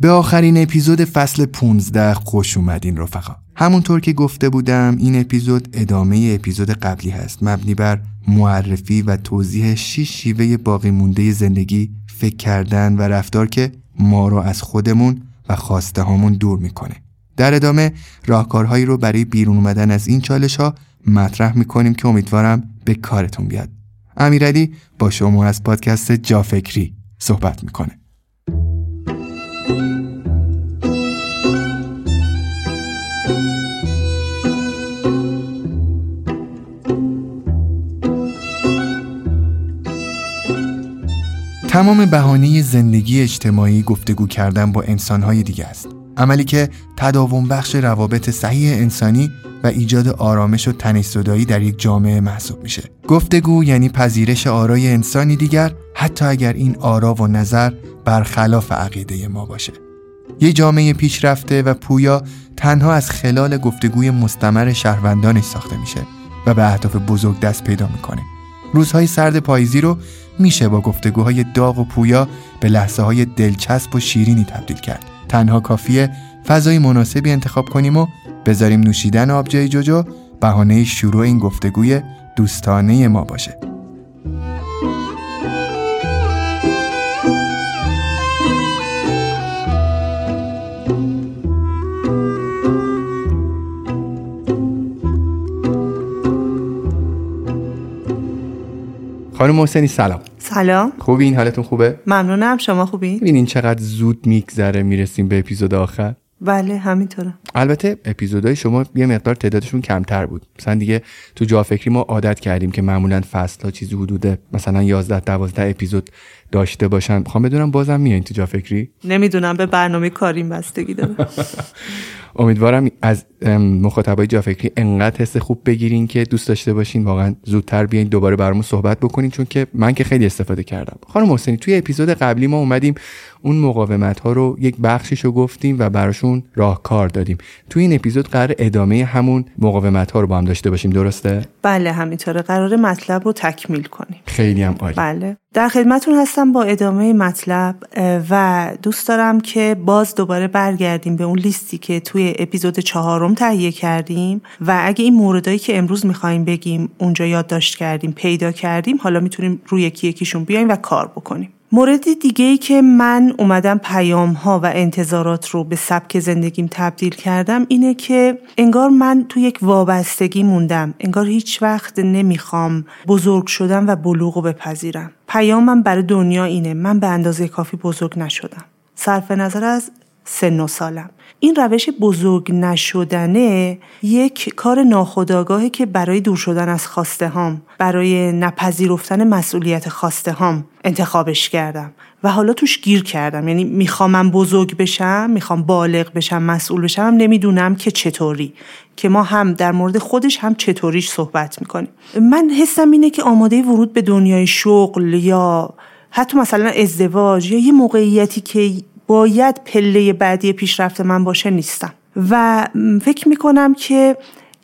به آخرین اپیزود فصل 15 خوش اومدین رفقا. همونطور که گفته بودم این اپیزود ادامه اپیزود قبلی هست. مبنی بر معرفی و توضیح شیش شیوه باقی مونده زندگی فکر کردن و رفتار که ما رو از خودمون و خواسته هامون دور می‌کنه. در ادامه راهکارهایی رو برای بیرون اومدن از این چالش ها مطرح می‌کنیم که امیدوارم به کارتون بیاد. امیرعلی با شما از پادکست جافکری صحبت می‌کنه. تمام بهانه زندگی اجتماعی گفتگو کردن با انسانهای دیگه است. عملی که تداوم بخش روابط صحیح انسانی و ایجاد آرامش و تنش در یک جامعه محسوب میشه. گفتگو یعنی پذیرش آرای انسانی دیگر حتی اگر این آرا و نظر برخلاف عقیده ما باشه. یه جامعه پیشرفته و پویا تنها از خلال گفتگوی مستمر شهروندانش ساخته میشه و به اهداف بزرگ دست پیدا می‌کنه. روزهای سرد پاییزی رو میشه با گفتگوهای داغ و پویا به لحظه های دلچسب و شیرینی تبدیل کرد. تنها کافیه فضای مناسبی انتخاب کنیم و بذاریم نوشیدن آبجای جوجو بهانه شروع این گفتگوی دوستانه ما باشه. خانم محسنی سلام. سلام. خوبی این حالتون خوبه؟ ممنونم. شما خوبی ببینین چقدر زود میگذره می‌رسیم به اپیزود آخر. بله همینطوره. البته اپیزودهای شما یه مقدار تعدادشون کمتر بود. مثلا دیگه تو جا فکری ما عادت کردیم که معمولا فصل ها چیزی حدود مثلا 11 12 اپیزود داشته باشن. می‌خوام بدونم بازم میایین تو جا فکری؟ نمی‌دونم به برنامه کاریم بستگی داره. امیدوارم از مخاطبای جافکری انقدر حس خوب بگیرین که دوست داشته باشین. واقعا زودتر بیاین دوباره برامون صحبت بکنین چون که من که خیلی استفاده کردم. خانم حسینی توی اپیزود قبلی ما اومدیم اون مقاومت ها رو یک بخشش رو گفتیم و براشون راهکار دادیم. توی این اپیزود قرار ادامه همون مقاومت ها رو با هم داشته باشیم درسته؟ بله همینطوره. قرار مطلب رو تکمیل کنیم. خیلی هم عالی. بله. در خدمتون هستم با ادامه مطلب و دوست دارم که باز دوباره برگردیم به اون لیستی که توی اپیزود چهارم تهیه کردیم. و اگه این موردهایی که امروز می‌خوایم بگیم اونجا یادداشت کردیم پیدا کردیم حالا می‌تونیم روی یکی یکیشون بیایم و کار بکنیم. مورد دیگه ای که من اومدم پیام ها و انتظارات رو به سبک زندگیم تبدیل کردم اینه که انگار من تو یک وابستگی موندم. انگار هیچ وقت نمی‌خوام بزرگ شدم و بلوغ رو بپذیرم. پیامم برای دنیا اینه. من به اندازه کافی بزرگ نشدم. صرف نظر از سن و سالم. این روش بزرگ نشدنه یک کار ناخودآگاهه که برای دور شدن از خواسته هام برای نپذیرفتن مسئولیت خواسته هام انتخابش کردم و حالا توش گیر کردم. یعنی می‌خوام من بزرگ بشم می‌خوام بالغ بشم مسئول بشم نمی‌دونم که چطوری. که ما هم در مورد خودش هم چطوریش صحبت می‌کنیم. من حسم اینه که آماده ورود به دنیای شغل یا حتی مثلا ازدواج یا یه موقعیتی که باید پله بعدی پیشرفت من باشه نیستم. و فکر می‌کنم که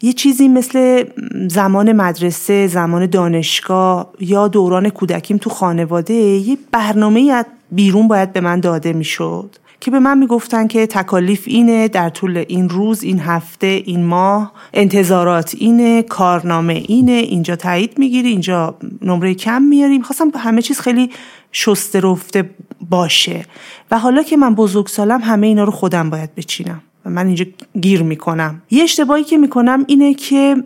یه چیزی مثل زمان مدرسه، زمان دانشگاه یا دوران کودکیم تو خانواده یه برنامه بیرون باید به من داده می‌شد که به من می‌گفتن که تکالیف اینه در طول این روز این هفته این ماه انتظارات اینه کارنامه اینه اینجا تایید می‌گیری اینجا نمره کم میاری می‌خواستم همه چیز خیلی شسته رفته باشه. و حالا که من بزرگ سالم همه اینا رو خودم باید بچینم. و من اینجا گیر می‌کنم. یه اشتباهی که می‌کنم اینه که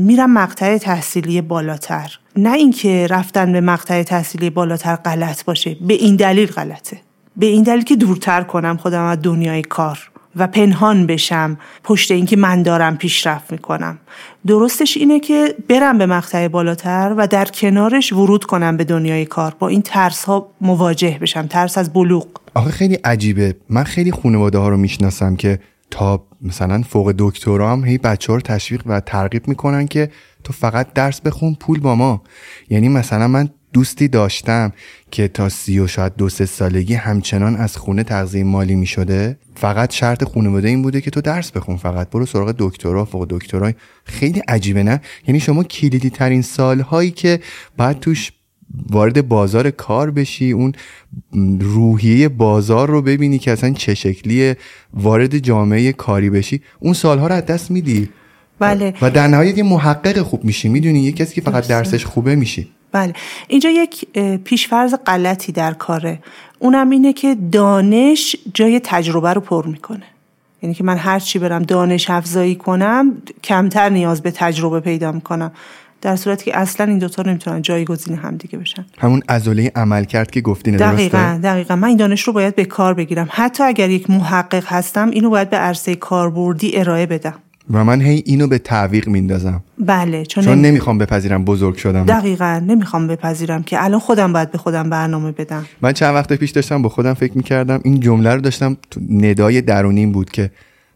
میرم مقطع تحصیلی بالاتر. نه اینکه رفتن به مقطع تحصیلی بالاتر غلط باشه. به این دلیل غلطه. به این دلیل که دورتر کنم خودم از دنیای کار. و پنهان بشم پشت اینکه من دارم پیشرفت می‌کنم. درستش اینه که برم به مقطع بالاتر و در کنارش ورود کنم به دنیای کار. با این ترس ها مواجه بشم. ترس از بلوغ. آخه خیلی عجیبه. من خیلی خانواده ها رو می‌شناسم که تا مثلا فوق دکترا هم هی بچه ها رو تشویق و ترغیب می‌کنن که تو فقط درس بخون پول با ما. یعنی مثلا من دوستی داشتم که تا سی و شاید دو سه سالگی همچنان از خونه تغذیه مالی می شده فقط شرط خانواده این بوده که تو درس بخون فقط. برو سراغ دکترا فوق دکترا خیلی عجیبه نه؟ یعنی شما کلیدی ترین سالهایی که باید توش وارد بازار کار بشی اون روحیه بازار رو ببینی که اصلا چه شکلیه وارد جامعه کاری بشی اون سالها رو از دست میدی. بله. و در نهایت یه محقق خوب میشی. می‌دونی یه کسی که فقط درسش خوبه میشی. بله. اینجا یک پیشفرض غلطی در کاره. اونم اینه که دانش جای تجربه رو پر می‌کنه. یعنی که من هر چی برم دانش افزایی کنم کمتر نیاز به تجربه پیدا می‌کنم. در صورتی که اصلا این دوتا نمی‌تونن جایگزین هم دیگه بشن. همون عضله عمل کرد که گفتین دقیقا درسته؟ دقیقا. من این دانش رو باید به کار بگیرم. حتی اگر یک محقق هستم اینو باید به عرصه کاربردی ارائه بدم. و من هی اینو به تعویق میندازم. بله چون, چون نمی‌خوام بپذیرم بزرگ شدم. دقیقا نمی‌خوام بپذیرم که الان خودم باید به خودم برنامه بدم. من چند وقت پیش داشتم با خودم فکر می‌کردم این جمله رو داشتم تو ندای درونیم بود که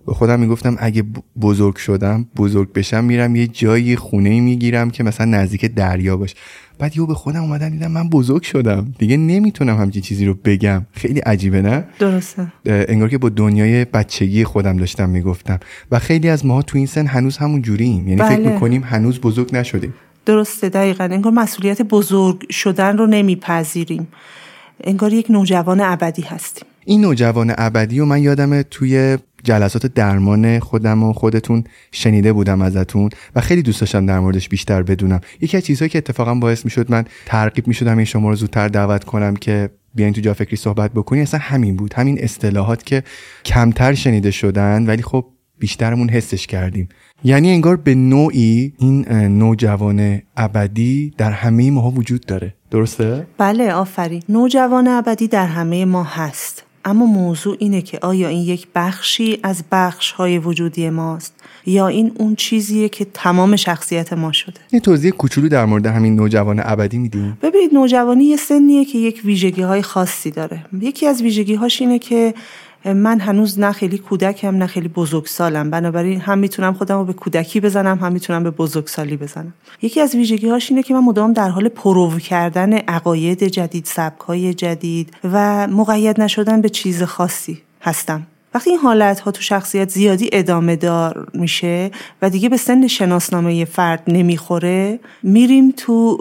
به خودم می‌گفتم اگه بزرگ شدم بزرگ بشم میرم یه جایی خونه می‌گیرم که مثلا نزدیک دریا باشه بعد یهو به خودم اومدم دیدم من بزرگ شدم. دیگه نمی‌تونم همچین چیزی رو بگم. خیلی عجیبه نه؟ درسته. انگار که با دنیای بچگی خودم داشتم می‌گفتم. و خیلی از ماها تو این سن هنوز همون جوریم. یعنی فکر بله. می‌کنیم هنوز بزرگ نشدیم. درسته دقیقا. انگار مسئولیت بزرگ شدن رو نمیپذیریم. انگار یک نوجوان ابدی هستیم. این نوجوان ابدی و من یادم توی جلسات درمان خودم و خودتون شنیده بودم ازتون و خیلی دوست داشتم در موردش بیشتر بدونم. یکی از چیزهایی که اتفاقا باعث می‌شد من ترغیب می‌شدم این شما رو زودتر دعوت کنم که بیاین تو جا فکری صحبت بکنی اصلا همین بود. همین اصطلاحات که کمتر شنیده شدن ولی خب بیشترمون حسش کردیم. یعنی انگار به نوعی این نوجوان ابدی در همه ماها وجود داره. درسته؟ بله آفرین. نوجوان ابدی در همه ما هست. اما موضوع اینه که آیا این یک بخشی از بخش های وجودی ماست یا این اون چیزیه که تمام شخصیت ما شده؟ یه توضیح کوچولو در مورد همین نوجوان ابدی میدیم ببینید نوجوانی یه سنیه که یک ویژگی های خاصی داره. یکی از ویژگی هاش اینه که من هنوز نه خیلی کودکم نه خیلی بزرگسالم. بنابراین هم می‌تونم خودم رو به کودکی بزنم هم می‌تونم به بزرگسالی بزنم. یکی از ویژگی هاش اینه که من مدام در حال پرو کردن عقاید جدید سبک های جدید و مقید نشدن به چیز خاصی هستم. وقتی این حالت ها تو شخصیت زیادی ادامه دار میشه و دیگه به سن شناسنامه فرد نمی‌خوره میریم تو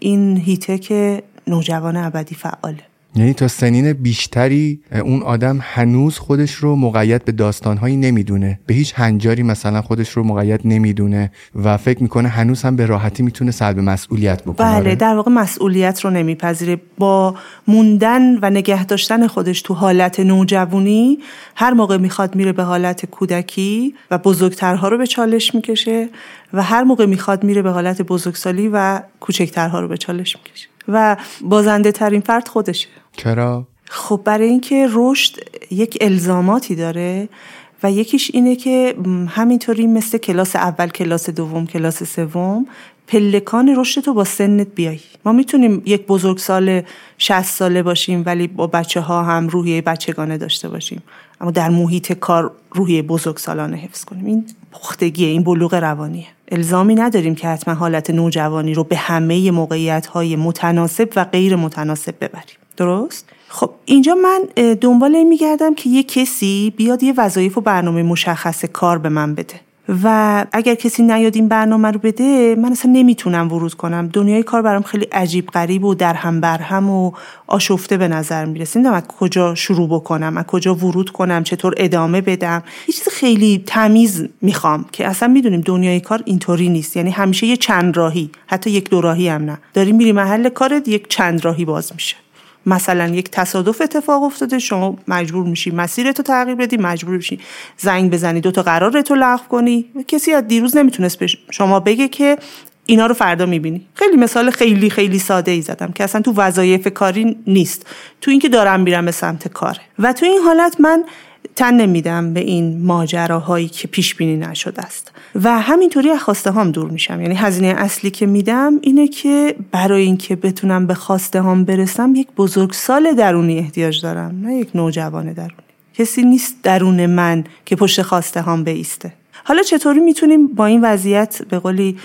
این هیته که نوجوان ابدی فعاله. یعنی تا سنین بیشتری اون آدم هنوز خودش رو مقید به داستانهایی نمی‌دونه. به هیچ هنجاری مثلا خودش رو مقید نمی‌دونه و فکر می‌کنه هنوز هم به راحتی می‌تونه سلب مسئولیت بکنه. بله در واقع مسئولیت رو نمیپذیره. با موندن و نگه داشتن خودش تو حالت نوجوانی هر موقع می‌خواد میره به حالت کودکی و بزرگترها رو به چالش می‌کشه و هر موقع می‌خواد میره به حالت بزرگسالی و کوچکترها رو به چالش می‌کشه. و بازنده ترین فرد خودشه. چرا؟ خب برای اینکه رشد یک الزاماتی داره و یکیش اینه که همینطوری مثل کلاس اول کلاس دوم کلاس سوم پلکان رشد تو با سنت بیای ما می‌تونیم یک بزرگسال 60 ساله باشیم ولی با بچه ها هم روحیه بچگانه داشته باشیم. اما در محیط کار روحیه بزرگسالانه حفظ کنیم. این پختگیه این بلوغ روانیه. الزامی نداریم که حتما حالت نوجوانی رو به همه موقعیت های متناسب و غیر متناسب ببریم. درست؟ خب اینجا من دنبال این میگردم که یه کسی بیاد یه وظایف و برنامه مشخص کار به من بده. و اگر کسی نیاد این برنامه رو بده من اصلا نمی‌تونم ورود کنم. دنیای کار برام خیلی عجیب غریب و در هم بر هم و آشفته به نظر می‌رسه. نمی‌دونم از کجا شروع بکنم از کجا ورود کنم چطور ادامه بدم. یه چیز خیلی تمیز می‌خوام که اصلا می‌دونیم دنیای کار اینطوری نیست. یعنی همیشه یه چند راهی حتی یک دو راهی هم نه. داری میری محل کارت یک چند راهی باز میشه. مثلا یک تصادف اتفاق افتاده شما مجبور میشی مسیرتو تغییر بدی مجبور میشی زنگ بزنی دو تا قرارتو لغو کنی. کسی از دیروز نمی‌تونست به شما بگه که اینا رو فردا می‌بینی. خیلی مثال خیلی خیلی ساده ای زدم که اصلا تو وظایف کاری نیست. تو اینکه دارم میرم به سمت کاره. و تو این حالت من تن نمیدم به این ماجراهایی که پیش بینی نشده است. و همینطوری از خواسته هام دور میشم. یعنی هزینه اصلی که میدم اینه که برای اینکه بتونم به خواسته هام برسم یک بزرگسال درونی احتیاج دارم نه یک نوجوان درونی. کسی نیست درون من که پشت خواسته هام بیسته. حالا چطوری می‌تونیم با این وضعیت به قولی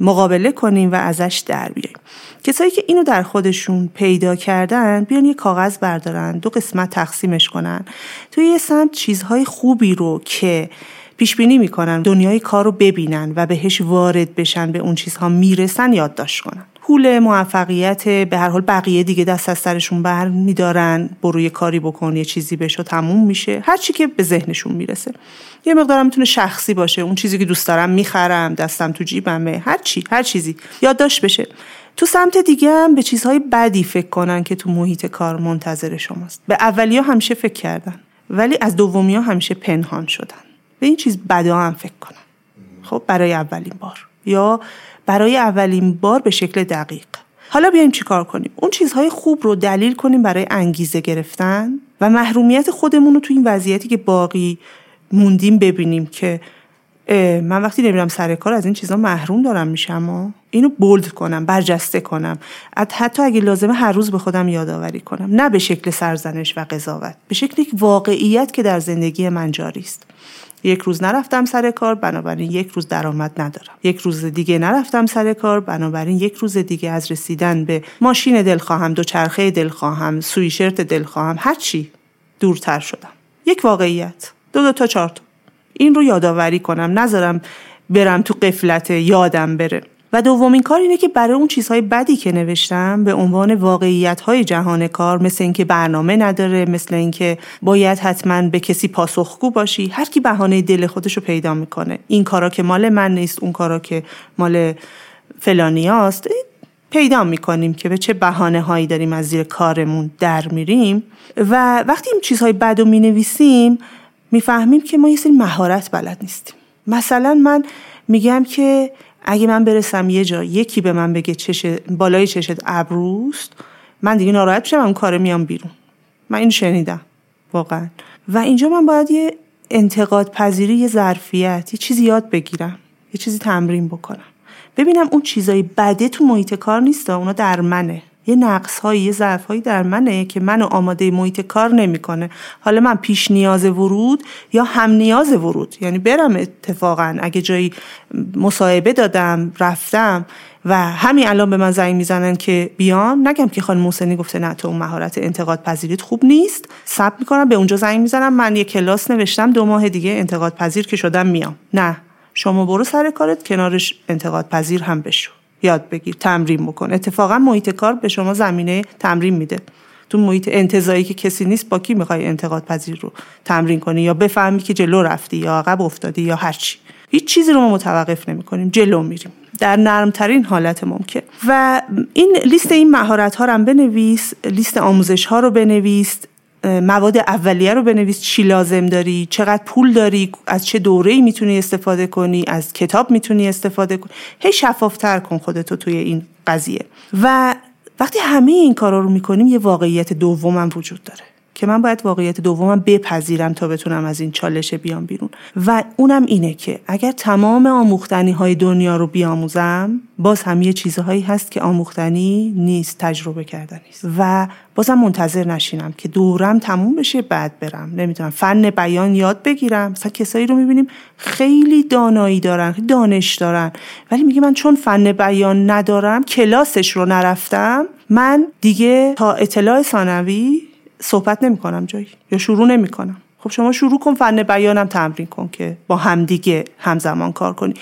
مقابله کنیم و ازش در بیاییم. کسایی که اینو در خودشون پیدا کردن بیان یه کاغذ بردارن دو قسمت تقسیمش کنن. توی یه سمت چیزهای خوبی رو که پیش بینی می‌کنن دنیای کار رو ببینن و بهش وارد بشن به اون چیزها می‌رسن یادداشت کنن. پول موفقیت به هر حال بقیه دیگه دست از سرشون بر میدارن. برو یه کاری بکن یه چیزی بشه تموم میشه. هر چی که به ذهنشون می‌رسه. یه مقدارم می‌تونه شخصی باشه. اون چیزی که دوست دارم می‌خرم دستم تو جیبمه. هر چی هر چیزی. یادداشت بشه. تو سمت دیگه هم به چیزهای بدی فکر کنن که تو محیط کار منتظر شماست. به اولیا همیشه فکر کردن. ولی از دومی ها همیشه پنهان شدن. به این چیز بدا هم فکر کنن. خب برای اولین بار. یا برای اولین بار به شکل دقیق. حالا بیایم چیکار کنیم؟ اون چیزهای خوب رو دلیل کنیم برای انگیزه گرفتن و محرومیت خودمون رو تو این وضعیتی که باقی موندیم ببینیم که من وقتی نمیرم سر کار از این چیزا محروم دارم میشم و اینو بولد کنم برجسته کنم. حتی اگه لازمه هر روز به خودم یادآوری کنم. نه به شکل سرزنش و قضاوت به شکل یک واقعیت که در زندگی من جاری است یک روز نرفتم سر کار بنابراین یک روز درآمد ندارم. یک روز دیگه نرفتم سر کار بنابراین یک روز دیگه از رسیدن به ماشین دل خواهم دوچرخه دل خواهم سویشرت دل خواهم هر چی دورتر شدم. یک واقعیت. دو دو تا چهار این رو یادآوری کنم. نذارم برم تو قفلت یادم بره. و دومین کار اینه که برای اون چیزهای بدی که نوشتم به عنوان واقعیت های جهان کار مثل اینکه برنامه نداره مثل اینکه باید حتما به کسی پاسخگو باشی هر کی بهانه دل خودش رو پیدا می‌کنه. این کارا که مال من نیست اون کارا که مال فلانیاست پیدا می‌کنیم که به چه بهانه هایی داریم از زیر کارمون در میریم. و وقتی این چیزهای بد رو می‌نویسیم می‌فهمیم که ما یه سری مهارت بلد نیستیم. مثلا من میگم که اگه من برسم یه جا یکی به من بگه چش بالای چشت ابروست من دیگه ناراحت میشم اون کار میام بیرون. من این شنیدم واقعا. و اینجا من باید یه انتقاد پذیری یه ظرفیت یه چیزی یاد بگیرم یه چیزی تمرین بکنم. ببینم اون چیزای بده تو محیط کار نیست اونا در منه یه نقص هایی یه ضعف هایی در منه که منو آماده محیط کار نمی‌کنه. حالا من پیش نیاز ورود یا هم نیاز ورود؟ یعنی برم اتفاقا اگه جایی مصاحبه دادم رفتم و همین الان به من زنگ می‌زنن که بیام نگم که خانم موسنی گفته نه تو مهارت انتقاد پذیریت خوب نیست. سب می‌کنم به اونجا زنگ می‌زنم. من یه کلاس نوشتم دو ماه دیگه انتقاد پذیر که شدم میام. نه. شما برو سر کارت کنارش انتقاد پذیر هم بشو. یاد بگیر تمرین بکن. اتفاقا محیط کار به شما زمینه تمرین میده. تو محیط انتظایی که کسی نیست با کی می‌خوای انتقاد پذیر رو تمرین کنی؟ یا بفهمی که جلو رفتی یا عقب افتادی یا هر چی. هیچ چیزی رو ما متوقف نمی کنیم جلو میریم. در نرمترین حالت ممکن. و این لیست این مهارت ها رو بنویس لیست آموزش ها رو بنویس. مواد اولیه رو بنویس. چی لازم داری؟ چقدر پول داری؟ از چه دوره می‌تونی استفاده کنی؟ از کتاب می‌تونی استفاده کنی؟ هی شفافتر کن خودتو توی این قضیه. و وقتی همه این کارا رو می‌کنیم یه واقعیت دومم وجود داره. که من باید واقعیت دومم بپذیرم تا بتونم از این چالش بیام بیرون. و اونم اینه که اگر تمام آموختنی های دنیا رو بیاموزم باز هم یه چیزهایی هست که آموختنی نیست تجربه کردن نیست. و بازم منتظر نشینم که دورم تموم بشه بعد برم. نمی‌دونم فن بیان یاد بگیرم. مثلا کسایی رو می‌بینیم خیلی دانایی دارن دانش دارن. ولی میگه من چون فن بیان ندارم کلاسش رو نرفتم من دیگه تا اطلاع ثانوی صحبت نمی کنم جایی یا شروع نمی کنم خب شما شروع کن فن بیانم تمرین کن که با همدیگه همزمان کار کنی.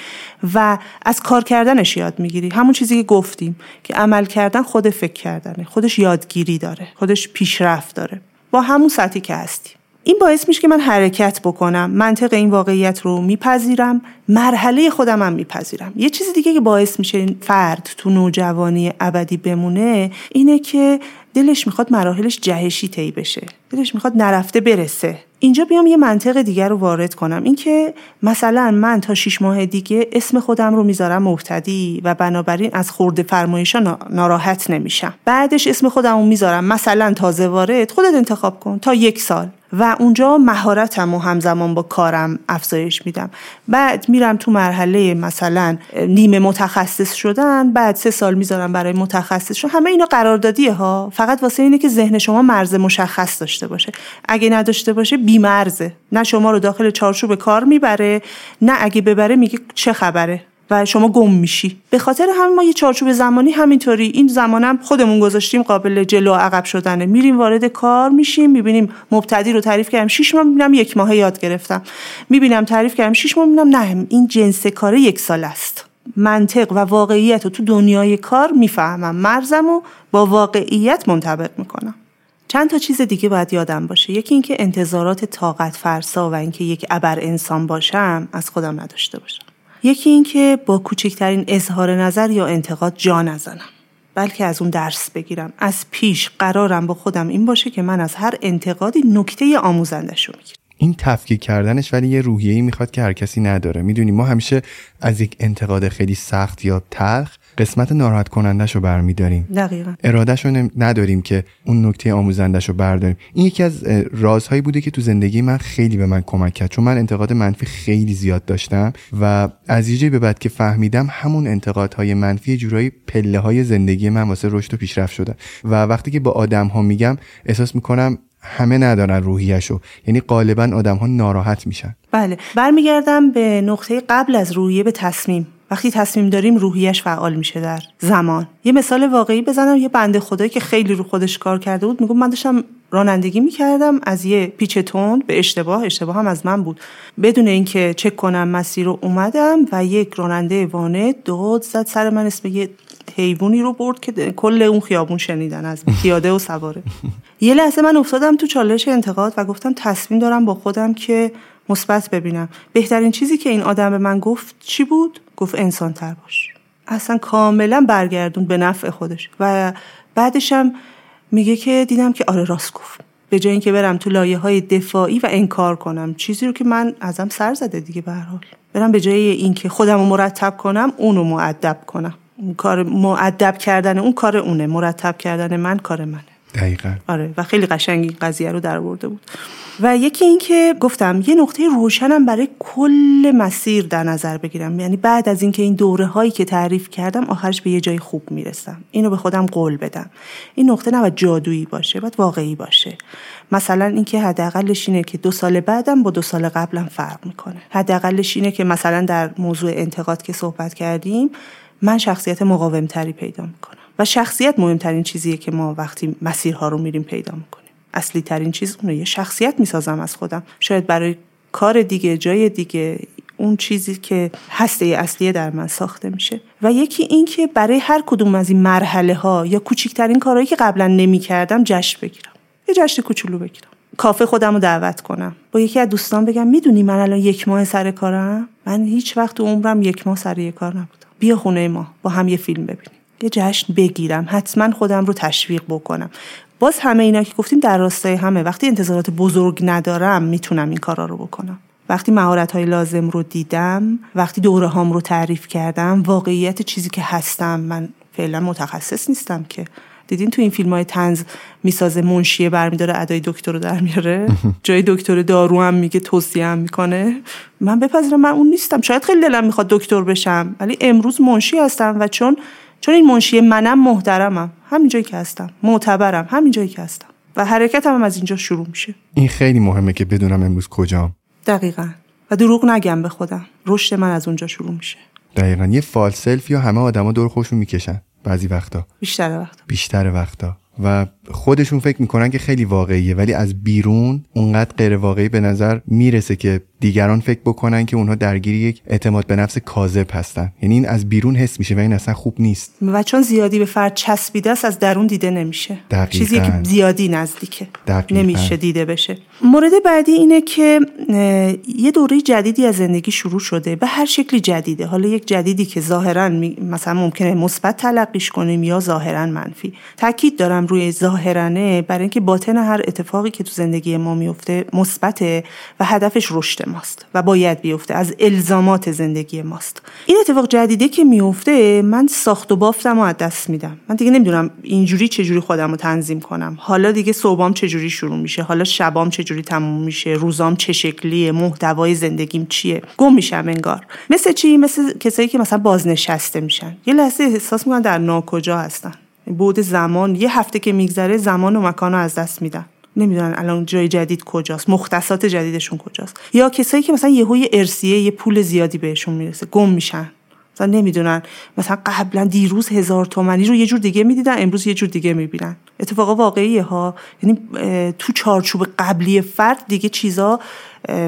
و از کار کردنش یاد می‌گیری. همون چیزی که گفتیم که عمل کردن خود فکر کردنه. خودش یادگیری داره. خودش پیشرفت داره. با همون سطحی که هستی. این باعث میشه که من حرکت بکنم. منطق این واقعیت رو میپذیرم. مرحله خودم هم میپذیرم. یه چیزی دیگه که باعث میشه فرد تو نوجوانی ابدی بمونه اینه که دلش می‌خواد مراحلش جهشی طی بشه. دلش می‌خواد نرفته برسه. اینجا بیام یه منطق دیگر رو وارد کنم. اینکه مثلا من تا شیش ماه دیگه اسم خودم رو می‌ذارم مبتدی و بنابراین از خورده فرمایشا ناراحت نمیشم. بعدش اسم خودم رو می‌ذارم. مثلا تازه وارد. خودت انتخاب کن تا یک سال. و اونجا مهارتم و همزمان با کارم افزایش میدم. بعد میرم تو مرحله مثلا نیمه متخصص شدن بعد سه سال می‌ذارم برای متخصص شدن. همه اینا قراردادیه ها. فقط واسه اینه که ذهن شما مرز مشخص داشته باشه. اگه نداشته باشه بیمرزه. نه شما رو داخل چارچوب کار می‌بره نه اگه ببره میگه چه خبره. شما گم میشی. به خاطر همین ما یه چارچوب زمانی همینطوری این زمانم خودمون گذاشتیم قابل جلو و عقب شدنه میریم وارد کار میشیم می‌بینیم مبتدی رو تعریف کردم شش ماه می‌بینم یک ماه یاد گرفتم. می‌بینم تعریف کردم. شش ماه می‌بینم نه این جنس کار یک سال است. منطق و واقعیت رو تو دنیای کار می‌فهمم. مرزم و با واقعیت منطبق می‌کنم. چند تا چیز دیگه باید یادم باشه. یکی اینکه انتظارات طاقت فرسا و اینکه یک ابر انسان باشم از خودم نداشته باشم. یکی اینکه با کوچکترین اظهار نظر یا انتقاد جا نزنم بلکه از اون درس بگیرم. از پیش قرارم با خودم این باشه که من از هر انتقادی نکته آموزندش رو می‌گیرم. این تفکیک کردنش ولی یه روحیه‌ای می‌خواد که هر کسی نداره. می‌دونی ما همیشه از یک انتقاد خیلی سخت یا تلخ قسمت ناراحت کنندش رو برمیداریم. دقیقا. ارادهش رو نداریم که اون نکته آموزندش رو برداریم. این یکی از رازهایی بوده که تو زندگی من خیلی به من کمک کرد. چون من انتقاد منفی خیلی زیاد داشتم و از یه به بعد که فهمیدم همون انتقادهای منفی جورایی پله های زندگی من واسه رشد و پیشرفت شده و وقتی که با آدم ها میگم احساس می‌کنم همه ندارن روحیشو یعنی غالبا آدم ها ناراحت میشن. بله. برمیگردم به نقطه قبل از روحیه به تصمیم. وقتی تصمیم داریم روحیش فعال میشه در زمان. یه مثال واقعی بزنم یه بنده خدایی که خیلی رو خودش کار کرده بود میگم من داشتم رانندگی می‌کردم از یه پیچ تند به اشتباه اشتباه هم از من بود. بدون اینکه چک کنم مسیر رو اومدم و یک راننده وانه داد زد سر من اسم یه حیوانی رو برد که کل اون خیابون شنیدن از پیاده و سواره. یه لحظه من افتادم تو چالش انتقاد و گفتم تصمیم دارم با خودم که مثبت ببینم. بهترین چیزی که این آدم به من گفت چی بود؟ گفت انسان تر باش. اصلا کاملا برگردون به نفع خودش. و بعدشم میگه که دیدم که آره راست گفت. به جای اینکه برم تو لایه های دفاعی و انکار کنم. چیزی رو که من ازم سر زده دیگه به حال. برم به جای اینکه خودم رو مرتب کنم اونو معدب کنم. کار معدب کردن اون کار اونه. مرتب کردن من کار منه. دقیقا. آره و خیلی قشنگ این قضیه رو در برده بود. و یکی این که گفتم یه نقطه روشنم برای کل مسیر در نظر بگیرم. یعنی بعد از اینکه این دوره هایی که تعریف کردم آخرش به یه جای خوب می‌رسم. اینو به خودم قول بدم. این نقطه نباید جادویی باشه باید واقعی باشه. مثلا اینکه حداقلش اینه که دو سال بعدم با دو سال قبلم فرق می‌کنه. حداقلش اینه که مثلا در موضوع انتقاد که صحبت کردیم من شخصیت مقاومتری پیدا می‌کنم. و شخصیت مهمترین چیزیه که ما وقتی مسیرها رو میریم پیدا می‌کنیم. اصلی ترین چیز اونه. یه شخصیت می‌سازم از خودم. شاید برای کار دیگه جای دیگه اون چیزی که هسته اصلی در من ساخته میشه. و یکی این که برای هر کدوم از این مرحله ها یا کوچکترین کارهایی که قبلا نمی کردم جشن بگیرم. یه جشن کوچولو بگیرم. کافه خودم رو دعوت کنم. با یکی از دوستان بگم می‌دونی من الان یک ماه سر کارم؟ من هیچ وقت عمرم یک ماه سر کار نبودم. بیا خونه ما با هم یه فیلم ببینیم. یه جشن بگیرم حتما خودم رو تشویق بکنم. باز همه اینا که گفتیم در راستای همه وقتی انتظارات بزرگ ندارم می‌تونم این کارا رو بکنم. وقتی مهارت های لازم رو دیدم وقتی دوره هام رو تعریف کردم واقعیت چیزی که هستم من فعلا متخصص نیستم که. دیدین تو این فیلم های تنز می‌سازه منشیه برمیداره ادای دکتر رو در میاره. جای دکتر دارو هم میگه توصیه هم می‌کنه. من بپذیرم من اون نیستم. شاید خیلی دلم می‌خواد دکتر بشم ولی امروز منشی هستم و چون چون این منشی منم محترمم. همین جایی که هستم. معتبرم. همین جایی که هستم. و حرکتم هم از اینجا شروع میشه. این خیلی مهمه که بدونم امروز کجام. دقیقا. و دروغ نگم به خودم. رشد من از اونجا شروع میشه. دقیقا. یه فالسلف یا همه آدما دور خوشون می‌کشن. بعضی وقتا. بیشتر وقتا. بیشتر وقتا. و خودشون فکر می‌کنن که خیلی واقعیه ولی از بیرون اونقدر غیر واقعی به نظر می‌رسه که دیگران فکر بکنن که اونها درگیری یک اعتماد به نفس کاذب هستن. یعنی این از بیرون حس میشه و این اصلا خوب نیست. و چون زیادی به فرد چسبیده است از درون دیده نمیشه. دقیقاً. چیزی که زیادی نزدیکه. دقیقاً. نمیشه دیده بشه. مورد بعدی اینه که یه دوره جدیدی از زندگی شروع شده به هر شکلی جدیده. حالا یک جدیدی که ظاهرا مثلا ممکنه مثبت تلقیش کنیم یا ظاهرا منفی. تاکید دارم روی ظاهرانه برای اینکه باطن هر اتفاقی که تو زندگی ما میفته مثبته و هدفش رشد ماست و باید بیفته از الزامات زندگی ماست. این اتفاق جدیده که میفته من ساخت و بافتم و از دست میدم. من دیگه نمی‌دونم اینجوری چجوری خودم رو تنظیم کنم. حالا دیگه صبحام چجوری شروع میشه؟ حالا شبام چجوری تموم میشه؟ روزام چه شکلیه؟ محتوای زندگیم چیه؟ گم میشم انگار. مثل چی؟ مثل کسایی که مثلا بازنشسته میشن. یه لحظه احساس می‌کنن در ناکجا هستن. بود زمان. یه هفته که میگذره زمان و مکان رو از دست میدن. نمی‌دونن الان جای جدید کجاست. مختصات جدیدشون کجاست. یا کسایی که مثلا یهو یه ارسیه یه پول زیادی بهشون می‌رسه گم میشن. مثلا نمی‌دونن. مثلا قبلا دیروز هزار تومنی رو یه جور دیگه می‌دیدن امروز یه جور دیگه می‌بینن. اتفاقا واقعیه ها. یعنی تو چارچوب قبلی فرد دیگه چیزا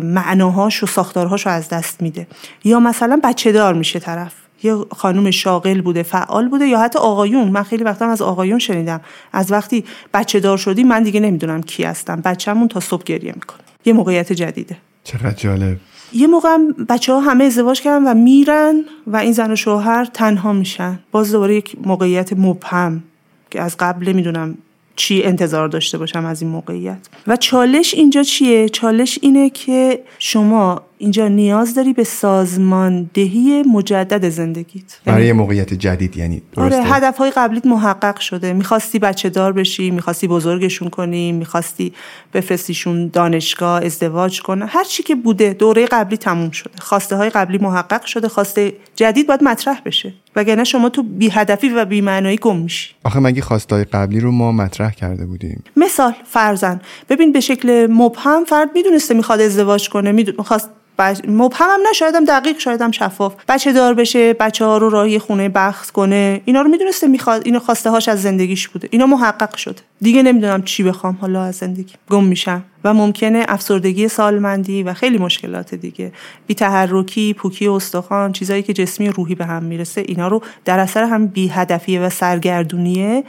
معناهاش و ساختارهاش رو از دست میده. یا مثلا بچه دار میشه طرف. یه خانم شاغل بوده فعال بوده یا حتی آقایون. من خیلی وقتا از آقایون شنیدم. از وقتی بچه دار شدی من دیگه نمی‌دونم کی هستم. بچه‌مون تا صبح گریه می‌کنه. یه موقعیت جدیده. چقدر جالب. یه موقع بچه ها همه ازدواج کردن و میرن و این زن و شوهر تنها میشن. باز دوباره یک موقعیت مبهم که از قبل می‌دونم چی انتظار داشته باشم از این موقعیت. و چالش اینجا چیه؟ چالش اینه که شما اینجا نیاز داری به سازماندهی مجدد زندگیت. برای یعنی موقعیت جدید یعنی درسته؟ آره هدف های قبلیت محقق شده. می‌خواستی بچه دار بشی می‌خواستی بزرگشون کنی می‌خواستی بفرستیشون دانشگاه ازدواج کنه هر چی که بوده دوره قبلی تموم شده. خواسته های قبلی محقق شده خواسته جدید باید مطرح بشه. وگرنه شما تو بی هدفی و بی معنایی گم میشی. آخه مگه خواسته های قبلی رو ما مطرح کرده بودیم؟ مثال فرزن ببین به شکل مبهم فرد می‌دونسته می‌خواد ازدواج کنه می‌خواست بچ... مبهمم نشایدم دقیق شایدم شفاف. بچه دار بشه بچه ها رو راهی خونه بخت کنه. اینا رو می‌دونسته می‌خواد اینو خواسته هاش از زندگیش بوده. اینا محقق شده. دیگه نمی‌دونم چی بخوام حالا از زندگی. گم میشم. و ممکنه افسردگی سالمندی و خیلی مشکلات دیگه. بی تحرکی پوکی استخوان چیزایی که جسمی روحی به هم می‌رسه اینا رو در اثر هم بی هدفیه و سرگردونیه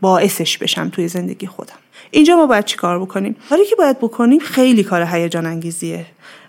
باعثش بشم توی زندگی خودم. اینجا ما باید چیکار بکنیم؟ کاری که باید بکنیم خیلی کار هیجان انگیزیه.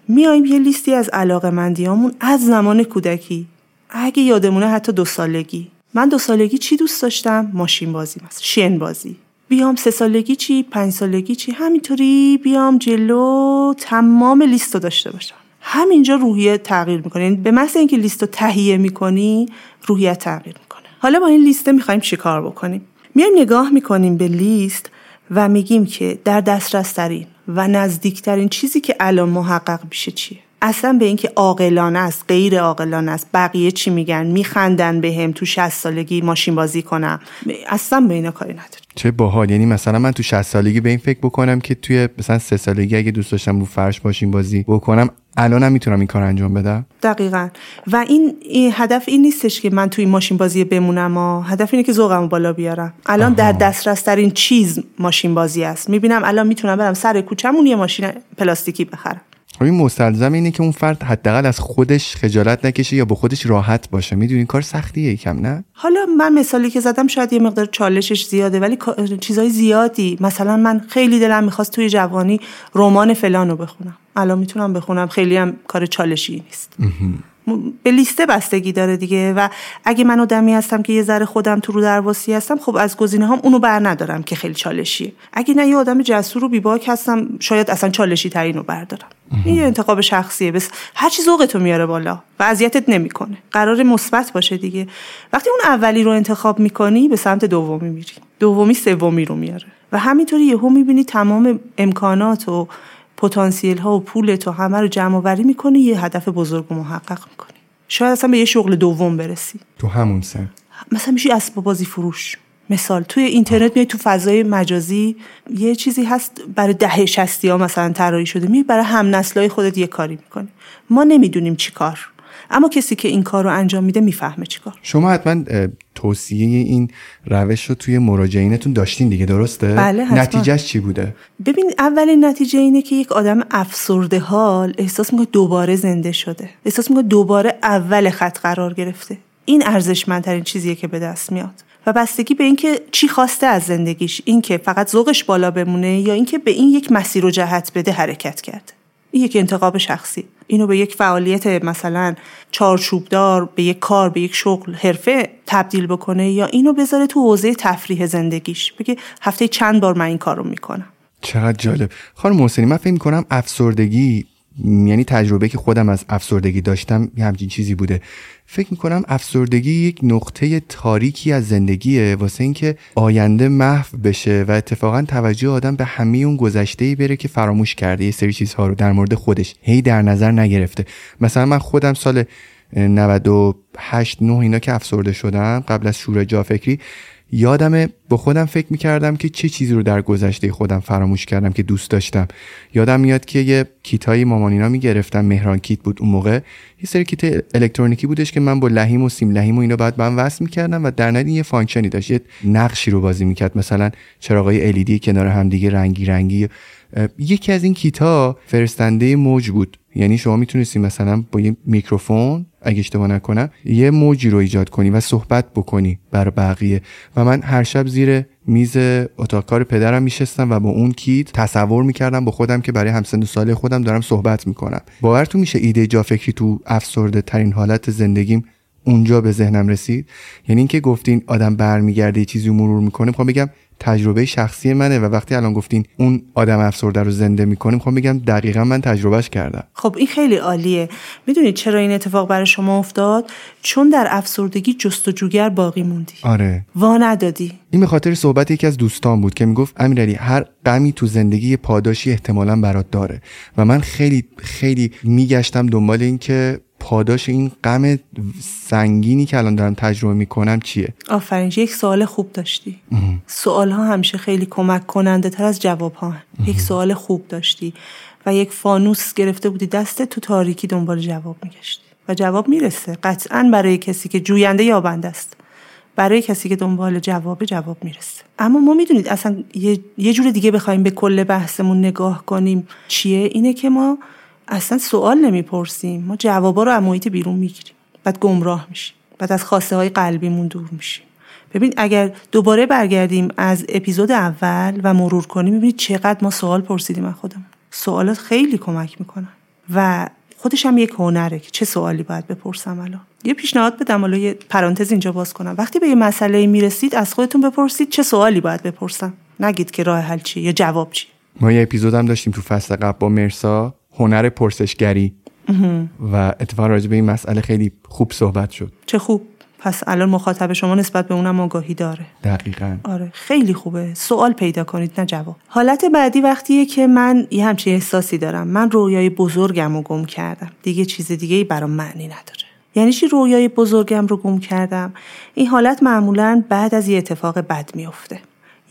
میایم یه لیستی از علاقه مندیامون از زمان کودکی. اگه یادمونه حتی دو سالگی. من دو سالگی چی دوست داشتم؟ ماشین بازی مثلا. شین بازی. بیام سه سالگی چی؟ پنج سالگی چی؟ همینطوری بیام جلو تمام لیست رو داشته باشم. همینجا روحیه تغییر می‌کنه. یعنی به محض اینکه لیست رو تهیه می‌کنی روحیت تغییر می‌کنه. حالا با این لیست می‌خوایم چیکار بکنیم؟ میایم نگاه می‌کنیم به لیست و میگیم که در دسترس ترین و نزدیکترین چیزی که الان محقق میشه چیه؟ اصلا به اینکه عاقلانه است غیر عاقلانه است. بقیه چی میگن؟ میخندن به هم تو 60 سالگی ماشین بازی کنم. اصلا به اینا کاری نداره چه باحال. یعنی مثلا من تو 60 سالگی به این فکر بکنم که توی مثلا سه سالگی اگه دوست داشتم رو فرش ماشین بازی بکنم الان هم می‌تونم این کار انجام بدم. دقیقا. و این, هدف این نیستش که من توی ماشین بازی بمونم و هدف اینه که ذوقمو بالا بیارم. الان در دسترس ترین چیز ماشین بازی است. می‌بینم الان می‌تونم برم سر کوچمون یه ماشین پلاستیکی بخرم. این مستلزم اینه که اون فرد حداقل از خودش خجالت نکشه یا با خودش راحت باشه. می‌دونی؟ کار سختیه یکم نه؟ حالا من مثالی که زدم شاید یه مقدار چالشش زیاده ولی چیزای زیادی. مثلا من خیلی دلم می‌خواست توی جوانی رمان فلانو بخونم. الان می‌تونم بخونم. خیلی هم کار چالشی نیست. به لیسته بستگی داره دیگه و اگه من آدمی هستم که یه ذره خودم تو رو درواسی هستم خب از گزینه هم اونو بر ندارم که خیلی چالشیه. اگه نه یه آدم جسور و بیباک هستم شاید اصلا چالشی ترین رو بردارم. این یه انتخاب شخصیه. بس هر چی ذوقتو میاره بالا و اذیتت نمی‌کنه. قرار مثبت باشه دیگه. وقتی اون اولی رو انتخاب می‌کنی به سمت دومی میری. دومی سومی رو میاره. و همینطوری یهو می‌بینی تمام امکانات و پتانسیل ها و پول تو همه رو جمع آوری می‌کنی یه هدف بزرگ و محقق می‌کنی. شاید اصلا به یه شغل دوم برسی. تو همون سن. مثلا میشی اسباب بازی فروش. مثال توی اینترنت میای تو فضای مجازی یه چیزی هست برای ده شستی ها مثلا طراحی شده می برای هم نسلای خودت یه کاری می‌کنی. ما نمی‌دونیم چی کار. اما کسی که این کار رو انجام میده می‌فهمه چیکار. شما حتما توصیه این روش رو توی مراجعینتون داشتین دیگه درسته؟ بله حتما. نتیجهش چی بوده؟ ببین اولین نتیجه اینه که یک آدم افسرده حال احساس می‌کنه دوباره زنده شده. احساس می‌کنه دوباره اول خط قرار گرفته. این ارزشمندترین چیزیه که به دست میاد. و بستگی به اینکه چی خواسته از زندگیش. اینکه فقط ذوقش بالا بمونه یا اینکه به این یک مسیر و جهت بده حرکت کرده. این یک انتخاب شخصی. اینو به یک فعالیت مثلا چارچوبدار به یک کار به یک شغل حرفه تبدیل بکنه یا اینو بذاره تو حوزه تفریح زندگیش. بگه هفته چند بار من این کارو می‌کنم. چقدر جالب. خانم محسنی من فکر کنم افسردگی یعنی تجربه که خودم از افسردگی داشتم یه همچین چیزی بوده. فکر می‌کنم افسردگی یک نقطه تاریکی از زندگیه. واسه اینکه آینده محو بشه و اتفاقا توجه آدم به همه اون گذشته بره که فراموش کرده یه سری چیزها رو در مورد خودش. هی در نظر نگرفته. مثلا من خودم سال 98 9 اینا که افسرده شدم قبل از شروع جافکری یادم با خودم فکر می‌کردم که چه چیزی رو در گذشته خودم فراموش کردم که دوست داشتم. یادم میاد که یه کیتایی مامانینا می‌گرفتم مهران کیت بود اون موقع. یه سری کیت الکترونیکی بودش که من با لحیم و سیم لحیم و اینا به هم وصل می‌کردم و در یه function ی داشت. یه نقشی رو بازی می‌کرد. مثلا چراغای LED کنار همدیگه رنگی رنگی. یکی از این کیتا فرستنده موج بود. یعنی شما می‌تونستی مثلا با یه میکروفون اگه اشتباه نکنم یه موجی رو ایجاد کنی و صحبت بکنی بر بقیه. و من هر شب زیر میز اتاق کار پدرم میشستم و با اون کیت تصور می‌کردم با خودم که برای همسن سال خودم دارم صحبت می‌کنم. باورتون میشه ایده جا فکری تو افسرده ترین حالت زندگیم اونجا به ذهنم رسید؟ یعنی اینکه گفتین آدم برمیگرده یه چیزی مرور می‌کنه می‌خوام بگم تجربه شخصی منه و وقتی الان گفتین اون آدم افسرده رو زنده می‌کنه می‌خوام بگم دقیقا من تجربهش کردم. خب این خیلی عالیه. می‌دونید چرا این اتفاق برای شما افتاد؟ چون در افسردگی جستجوگر باقی موندی. آره. وا ندادی. این به خاطر صحبت یکی از دوستان بود که می‌گفت امیرعلی هر غمی تو زندگی پاداشی احتمالا برات داره. و من خیلی خیلی میگشتم دنبال این که پاداش این غم سنگینی که الان دارم تجربه می‌کنم چیه؟ آفرین یک سوال خوب داشتی. سوال ها همیشه خیلی کمک کننده تر از جواب ها یک سوال خوب داشتی و یک فانوس گرفته بودی. دست تو تاریکی دنبال جواب میگشتی و جواب می‌رسه. قطعا برای کسی که جوینده یابنده است. برای کسی که دنبال جواب جواب می‌رسه. اما ما می‌دونید اصلا یه, یه جور دیگه بخوایم به کل بحثمون نگاه کنیم. چیه؟ اینه که ما اصلا سوال نمی‌پرسیم. ما جوابا رو از محیط بیرون می‌گیریم. بعد گمراه میشیم. بعد از خواسته های قلبیمون دور میشیم. ببین اگر دوباره برگردیم از اپیزود اول و مرور کنیم ببینید چقدر ما سوال پرسیدیم از خودمون. سوالات خیلی کمک می‌کنن. و خودش هم یک هنره که چه سوالی باید بپرسم الان. یه پیشنهاد بدم حالا یه پرانتز اینجا باز کنم. وقتی به یه مسئله می‌رسید از خودتون بپرسید چه سوالی باید بپرسم. نگید که راه حل چیه یا جواب چی ما یه اپیزود هم داشتیم تو فصل قبل با مرسا. هنر پرسشگری. و اتفاقا راجع به این مسئله خیلی خوب صحبت شد. چه خوب. پس الان مخاطب شما نسبت به اونم آگاهی داره. دقیقا. آره خیلی خوبه. سوال پیدا کنید نه جواب. حالت بعدی وقتیه که من یه همچین احساسی دارم. من رویای بزرگم رو گم کردم. دیگه چیز دیگه ای برام معنی نداره. یعنی چی رویای بزرگم رو گم کردم؟ این حالت معمولا بعد از یه اتفاق بد میفته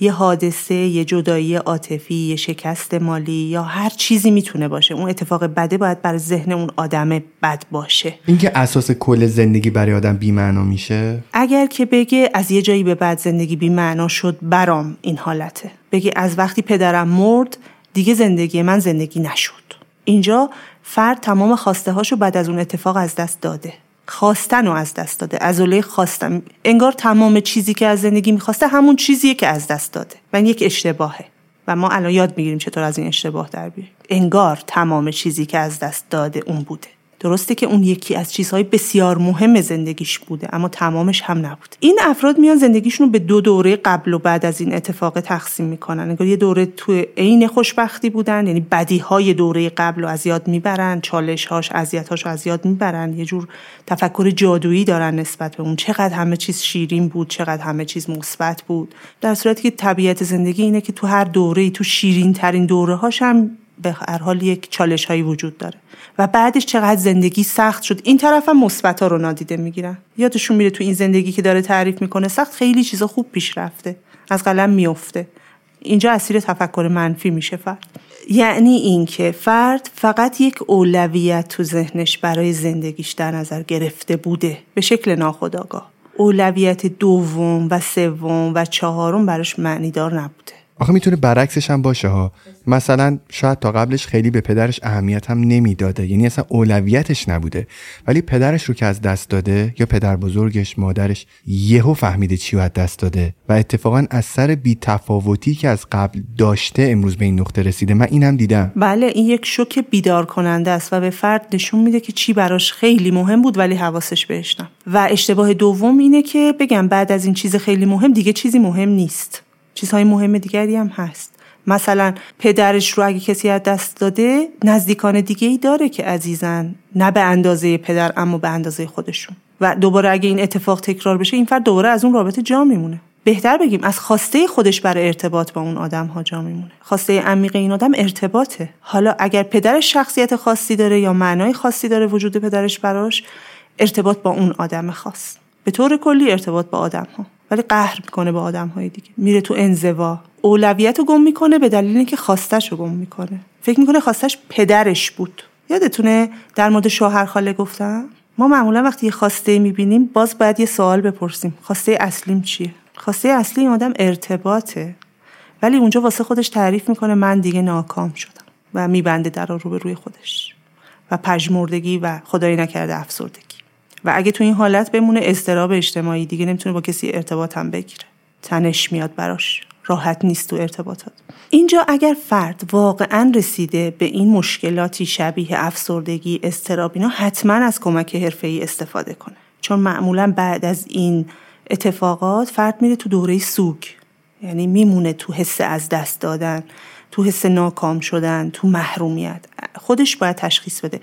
یه حادثه یه جدایی عاطفی یه شکست مالی یا هر چیزی می‌تونه باشه. اون اتفاق بده باید بر ذهن اون آدم بد باشه. اینکه اساس کل زندگی برای آدم بی‌معنا میشه؟ اگر که بگه از یه جایی به بعد زندگی بی‌معنا شد برام این حالته. بگه از وقتی پدرم مرد دیگه زندگی من زندگی نشد. اینجا فرد تمام خواسته هاشو بعد از اون اتفاق از دست داده. خواستن رو از دست داده. عضله خواستم انگار تمام چیزی که از زندگی می‌خواسته همون چیزیه که از دست داده. و یک اشتباهه. و ما الان یاد می‌گیریم چطور از این اشتباه در بیاریم. انگار تمام چیزی که از دست داده اون بوده. درسته که اون یکی از چیزهای بسیار مهم زندگیش بوده اما تمامش هم نبود. این افراد میان زندگیشون رو به دو دوره قبل و بعد از این اتفاق تقسیم می‌کنن. انگار یه دوره تو عین خوشبختی بودن یعنی بدی های دوره قبل رو از یاد می‌برن چالش هاش اذیت هاش از یاد می‌برن. یه جور تفکر جادویی دارن نسبت به اون. چقدر همه چیز شیرین بود چقدر همه چیز مثبت بود. در صورتی که طبیعت زندگی اینه که تو هر دوره تو شیرین ترین دوره هاش هم به هر حال یک چالش هایی وجود داره. و بعدش چقدر زندگی سخت شد. این طرف هم مثبت رو نادیده می‌گیرن. یادشون میره تو این زندگی که داره تعریف می‌کنه سخت خیلی چیزا خوب پیش رفته. از قلم میفته اینجا اسیر تفکر منفی میشه فرد. یعنی اینکه فرد فقط یک اولویت تو ذهنش برای زندگیش در نظر گرفته بوده. به شکل ناخودآگاه. اولویت دوم و سوم و چهارم براش معنیدار نبوده. آخه می‌تونه برعکسش هم باشه ها. مثلا شاید تا قبلش خیلی به پدرش اهمیت هم نمی‌داده. یعنی اصلا اولویتش نبوده. ولی پدرش رو که از دست داده یا پدر بزرگش مادرش یهو فهمیده چی رو از دست داده و اتفاقا از سر بی تفاوتی که از قبل داشته امروز به این نقطه رسیده. من اینم دیدم. بله این یک شوک بیدار کننده است و به فرد نشون میده که چی براش خیلی مهم بود ولی حواسش بهش و اشتباه دوم اینه که بگم بعد از این چیز خیلی مهم دیگه چیزی مهم نیست. چیزهای مهم دیگری هم هست. مثلا پدرش رو اگه کسی از دست داده نزدیکان دیگه ای داره که عزیزن نه به اندازه پدر اما به اندازه خودشون. و دوباره اگه این اتفاق تکرار بشه این فرد دوباره از اون رابطه جا میمونه. بهتر بگیم از خواسته خودش برای ارتباط با اون آدم ها جا میمونه. خواسته عمیق این آدم ارتباطه. حالا اگر پدرش شخصیت خاصی داره یا معنای خاصی داره وجود پدرش براش ارتباط با اون آدم خاص. به طور کلی ارتباط با آدم ها ولی قهر می‌کنه با آدم های دیگه. میره تو انزوا. اولویت رو گم می‌کنه به دلیل اینکه خواستش رو گم می‌کنه. فکر می‌کنه خواستش پدرش بود. یادتونه در مورد شوهر خاله گفتم؟ ما معمولا وقتی یه خواسته می‌بینیم باز باید یه سوال بپرسیم. خواسته اصلیم چیه؟ خواسته اصلی این آدم ارتباطه. ولی اونجا واسه خودش تعریف می‌کنه من دیگه ناکام شدم و میبنده در رو به روی خودش. و پژمردگی و خدایی نکرده افسردگی. و اگه تو این حالت بمونه استراب اجتماعی دیگه نمی‌تونه با کسی ارتباط هم بگیره. تنش میاد براش. راحت نیست تو ارتباطات. اینجا اگر فرد واقعا رسیده به این مشکلاتی شبیه افسردگی استراب اینا حتما از کمک حرفه‌ای استفاده کنه. چون معمولا بعد از این اتفاقات فرد میره تو دوره سوگ. یعنی میمونه تو حس از دست دادن تو حس ناکام شدن تو محرومیت. خودش باید تشخیص بده.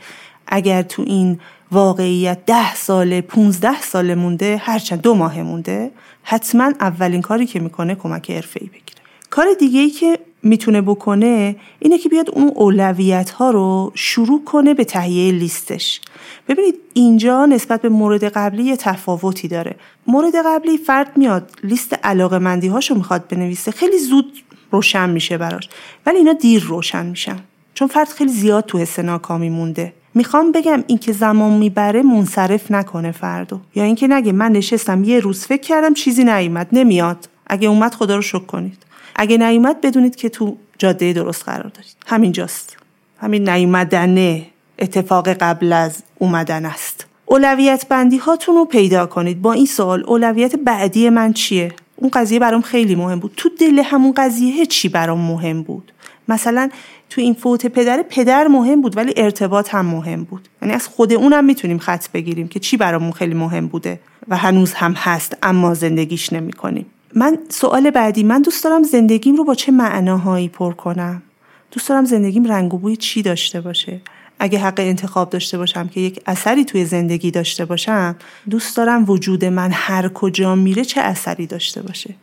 اگر تو این واقعیت ده ساله 15 ساله مونده هرچند دو ماه مونده حتما اولین کاری که می‌کنه کمک حرفه‌ای بگیره. کار دیگه ای که می‌تونه بکنه اینه که بیاد اون اولویت ها رو شروع کنه به تهیه لیستش. ببینید اینجا نسبت به مورد قبلی یه تفاوتی داره. مورد قبلی فرد میاد لیست علاقه مندی هاشو می‌خواد بنویسه خیلی زود روشن میشه براش. ولی اینا دیر روشن میشن. چون فرد خیلی زیاد تو حس ناکامی مونده. می‌خوام بگم اینکه زمان می‌بره منصرف نکنه فردو یا اینکه نگه من نشستم یه روز فکر کردم چیزی نیومد نمیاد. اگه اومد خدا رو شکر کنید. اگه نیومد بدونید که تو جاده درست قرار دارید. همینجاست همین نیومدنه اتفاق قبل از اومدن است. اولویت بندی هاتون رو پیدا کنید. با این سوال اولویت بعدی من چیه؟ اون قضیه برام خیلی مهم بود. تو دل همون قضیه چی برام مهم بود؟ مثلا تو این فوت پدر پدر مهم بود ولی ارتباط هم مهم بود. یعنی از خود اونم می‌تونیم خط بگیریم که چی برامون خیلی مهم بوده و هنوز هم هست اما زندگیش نمی کنیم. من سوال بعدی من دوست دارم زندگیم رو با چه معناهایی پر کنم؟ دوست دارم زندگیم رنگ و بوی چی داشته باشه؟ اگه حق انتخاب داشته باشم که یک اثری توی زندگی داشته باشم دوست دارم وجود من هر کجا میره چه اثری داشته باشه؟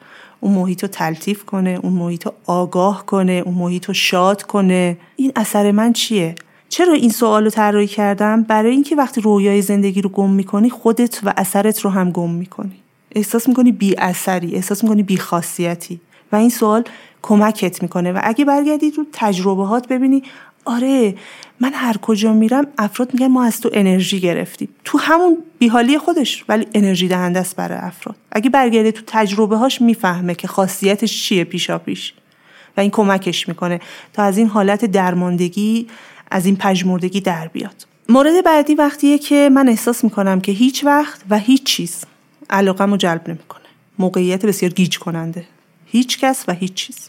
اون محیط رو تلطیف کنه اون محیط رو آگاه کنه اون محیط رو شاد کنه. این اثر من چیه؟ چرا این سوال رو طراحی کردم؟ برای اینکه وقتی رویای زندگی رو گم می‌کنی خودت و اثرت رو هم گم می‌کنی. احساس می‌کنی بی اثری احساس می‌کنی بی خاصیتی. و این سوال کمکت می‌کنه. و اگه برگردی تو تجربه هات ببینی آره من هر کجا میرم افراد میگن ما از تو انرژی گرفتیم. تو همون بیحالی خودش ولی انرژی دهنده است برای افراد. اگه برگرده تو تجربه هاش می‌فهمه که خاصیتش چیه پیشا پیش و این کمکش می‌کنه تا از این حالت درماندگی از این پژمردگی در بیاد. مورد بعدی وقتیه که من احساس می‌کنم که هیچ وقت و هیچ چیز علاقم رو جلب نمی‌کنه. موقعیت بسیار گیج کننده. هیچ کس و هیچ چیز.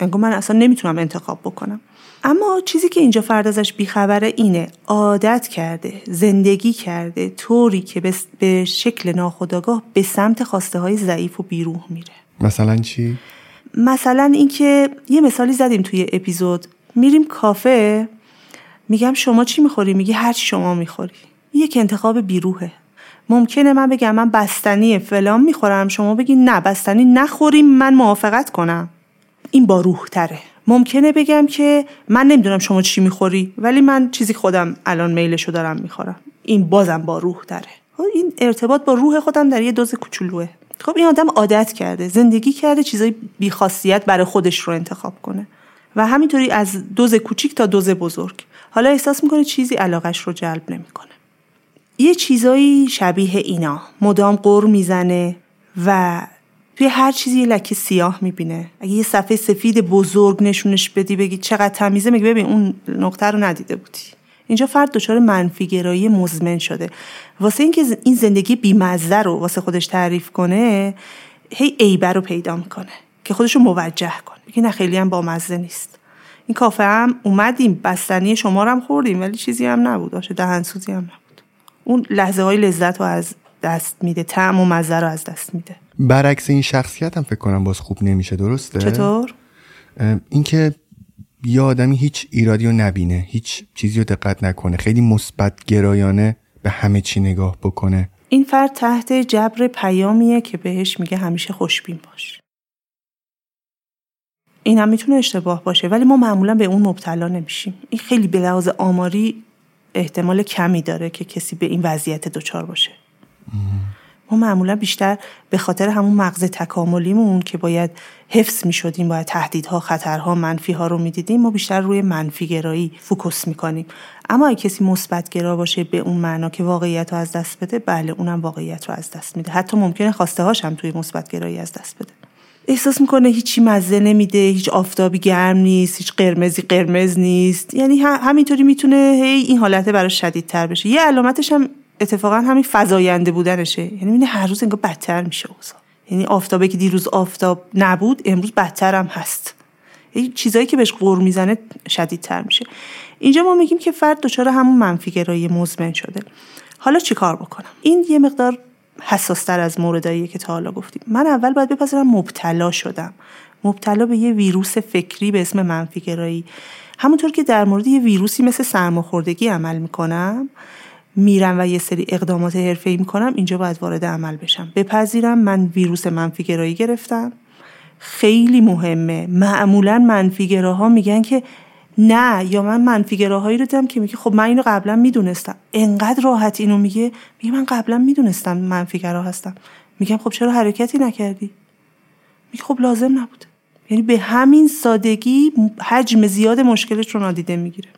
انگار من اصلا نمی‌تونم انتخاب بکنم. اما چیزی که اینجا فرد ازش بیخبره اینه. عادت کرده زندگی کرده طوری که به شکل ناخودآگاه به سمت خواسته های ضعیف و بیروح میره. مثلا چی؟ مثلا اینکه یه مثالی زدیم توی اپیزود. میریم کافه میگم شما چی می‌خوری؟ میگی هر چی شما می‌خوری. یک انتخاب بیروهه ممکنه من بگم من بستنی فلان می‌خورم شما بگی نه بستنی نخوریم من موافقت کنم. این با روح تره. ممکنه بگم که من نمی‌دونم شما چی می‌خوری ولی من چیزی خودم الان میلشو دارم می‌خورم. این بازم با روح داره. خب این ارتباط با روح خودم در یه دوز کوچولوه. خب این آدم عادت کرده زندگی کرده چیزای بیخاصیت برای خودش رو انتخاب کنه. و همینطوری از دوز کوچیک تا دوز بزرگ. حالا احساس می‌کنه چیزی علاقش رو جلب نمی‌کنه. یه چیزایی شبیه اینا. مدام قر می‌زنه و توی هر چیزی یه لکه سیاه می‌بینه. اگه یه صفحه سفید بزرگ نشونش بدی بگی چقدر تمیزه میگه ببین اون نقطه رو ندیده بودی. اینجا فرد دچار منفیگرایی مزمن شده. واسه اینکه این زندگی بیمزه رو واسه خودش تعریف کنه هی عیبه رو پیدا می‌کنه که خودش رو موجه کنه. میگه نه خیلی هم بامزه نیست. این کافه هم اومدیم بستنی شما هم خوردیم ولی چیزی هم نبود. آشه دهنسوزی هم نبود. اون لحظه های لذت رو از دست میده تعم و مزه رو از دست میده. برعکس این شخصیت هم فکر کنم باز خوب نمیشه درسته؟ چطور؟ اینکه یه آدمی هیچ ایرادی رو نبینه هیچ چیزی رو دقت نکنه خیلی مثبت گرایانه به همه چی نگاه بکنه. این فرد تحت جبر پیامیه که بهش میگه همیشه خوشبین باش. این هم می‌تونه اشتباه باشه ولی ما معمولا به اون مبتلا نمیشیم. این خیلی به لحاظ آماری احتمال کمی داره که کسی به این وضعیت دچار باشه. ما معمولا بیشتر به خاطر همون مغز تکاملیمون که باید حفظ می شدیم باید تهدیدها خطرها منفی ها رو می‌دیدیم ما بیشتر روی منفی گرایی فوکس می‌کنیم. اما اگه کسی مثبت گرا باشه به اون معنا که واقعیت رو از دست بده بله اونم واقعیت رو از دست میده. حتی ممکنه خواسته هاش هم توی مثبت گرایی از دست بده. احساس می‌کنه هیچی مزه نمیده هیچ آفتابی گرم نیست هیچ قرمزی قرمز نیست. یعنی همینطوری می‌تونه هی این حالت براش شدیدتر بشه. یه علامتش هم اتفاقا همین فزاینده بودنشه. یعنی می‌بینه هر روز انگار بدتر میشه اوضاع. یعنی آفتابه که دیروز آفتاب نبود امروز بدتر هم هست. یعنی چیزایی که بهش غور می‌زنه شدیدتر میشه. اینجا ما میگیم که فرد دچار همون منفی گرایی مزمن شده. حالا چیکار بکنم؟ این یه مقدار حساستر از موردایی که تا حالا گفتیم. من اول باید بپذیرم مبتلا شدم. مبتلا به یه ویروس فکری به اسم منفی گرایی. همونطور که در مورد یه ویروسی مثل سرماخوردگی عمل می‌کنم میرم و یه سری اقدامات حرفه‌ای می‌کنم اینجا باید وارد عمل بشم. بپذیرم من ویروس منفی گرایی گرفتم. خیلی مهمه. معمولا منفیگراها میگن که نه یا من منفیگراهایی رو دیدم که میگه خب من اینو قبلا می‌دونستم. انقدر راحت اینو میگه. میگه من قبلا می‌دونستم منفیگرا هستم. میگم خب چرا حرکتی نکردی؟ میگه خب لازم نبوده یعنی به همین سادگی حجم زیاد مشکلش رو نادیده می‌گیره.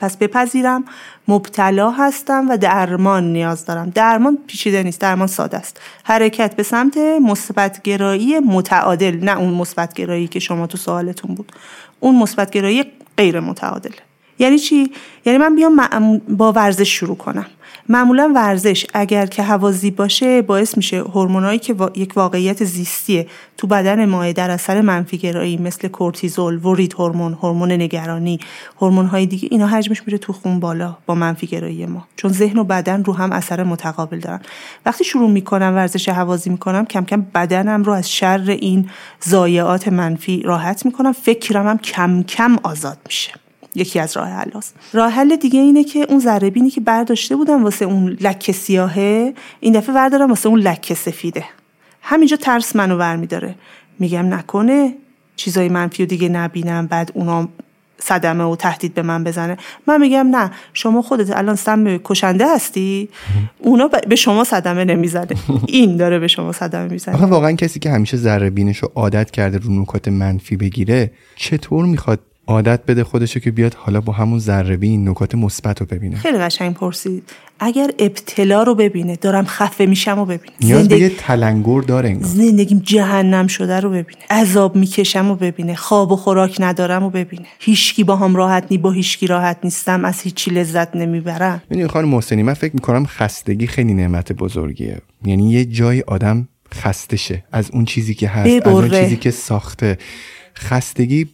پس بپذیرم. مبتلا هستم و درمان نیاز دارم. درمان پیچیده نیست درمان ساده است. حرکت به سمت مثبتگرایی متعادل نه اون مثبتگرایی که شما تو سوالتون بود. اون مثبتگرایی غیر متعادل. یعنی چی؟ یعنی من بیام با ورزش شروع کنم. معمولا ورزش اگر که هوازی باشه باعث میشه هورمونایی که یک واقعیت زیستیه تو بدن ما در اثر منفی گرایی مثل کورتیزول، ورید هورمون، هورمون نگرانی، هورمون های دیگه اینا حجمش میره تو خون بالا با منفی گرایی ما. چون ذهن و بدن رو هم اثر متقابل دارن. وقتی شروع می‌کنم ورزش هوازی می‌کنم کم کم بدنم رو از شر این ضایعات منفی راحت می‌کنم. فکرم هم کم کم آزاد میشه. یکی از راه حلاست راه حل دیگه اینه که اون ذره بینی که برداشته بودم واسه اون لکه سیاهه این دفعه بردارم واسه اون لکه سفیده. همینجا ترس منو برمیداره. میگم نکنه چیزای منفی و دیگه نبینم بعد اونا صدمه و تهدید به من بزنه. من میگم نه شما خودت الان سم کشنده هستی اونا به شما صدمه نمی‌زنه. این داره به شما صدمه می‌زنه. واقعا کسی که همیشه ذره بینش رو عادت کرده رو نکات منفی بگیره چطور می‌خواد عادت بده خودشو که بیاد حالا با همون ذره این نکات مثبت رو ببینه. خیلی قشنگ پرسید. اگر ابتلا رو ببینه دارم خفه میشم و ببینه. نیاز زندگی... به یه تلنگر داره زندگیم جهنم شده رو ببینه. عذاب می‌کشم و ببینه. خواب و خوراک ندارم و ببینه. هیچکی با هم راحت نی با هیچکی راحت نیستم. از هیچی لذت نمی‌برم. می‌دونی خانم محسنی من فکر می‌کنم خستگی خیلی نعمت بزرگیه. یعنی یه جای آدم خسته شه. از اون چیزی که هست ببره. از اون چیزی که ساخته. خستگی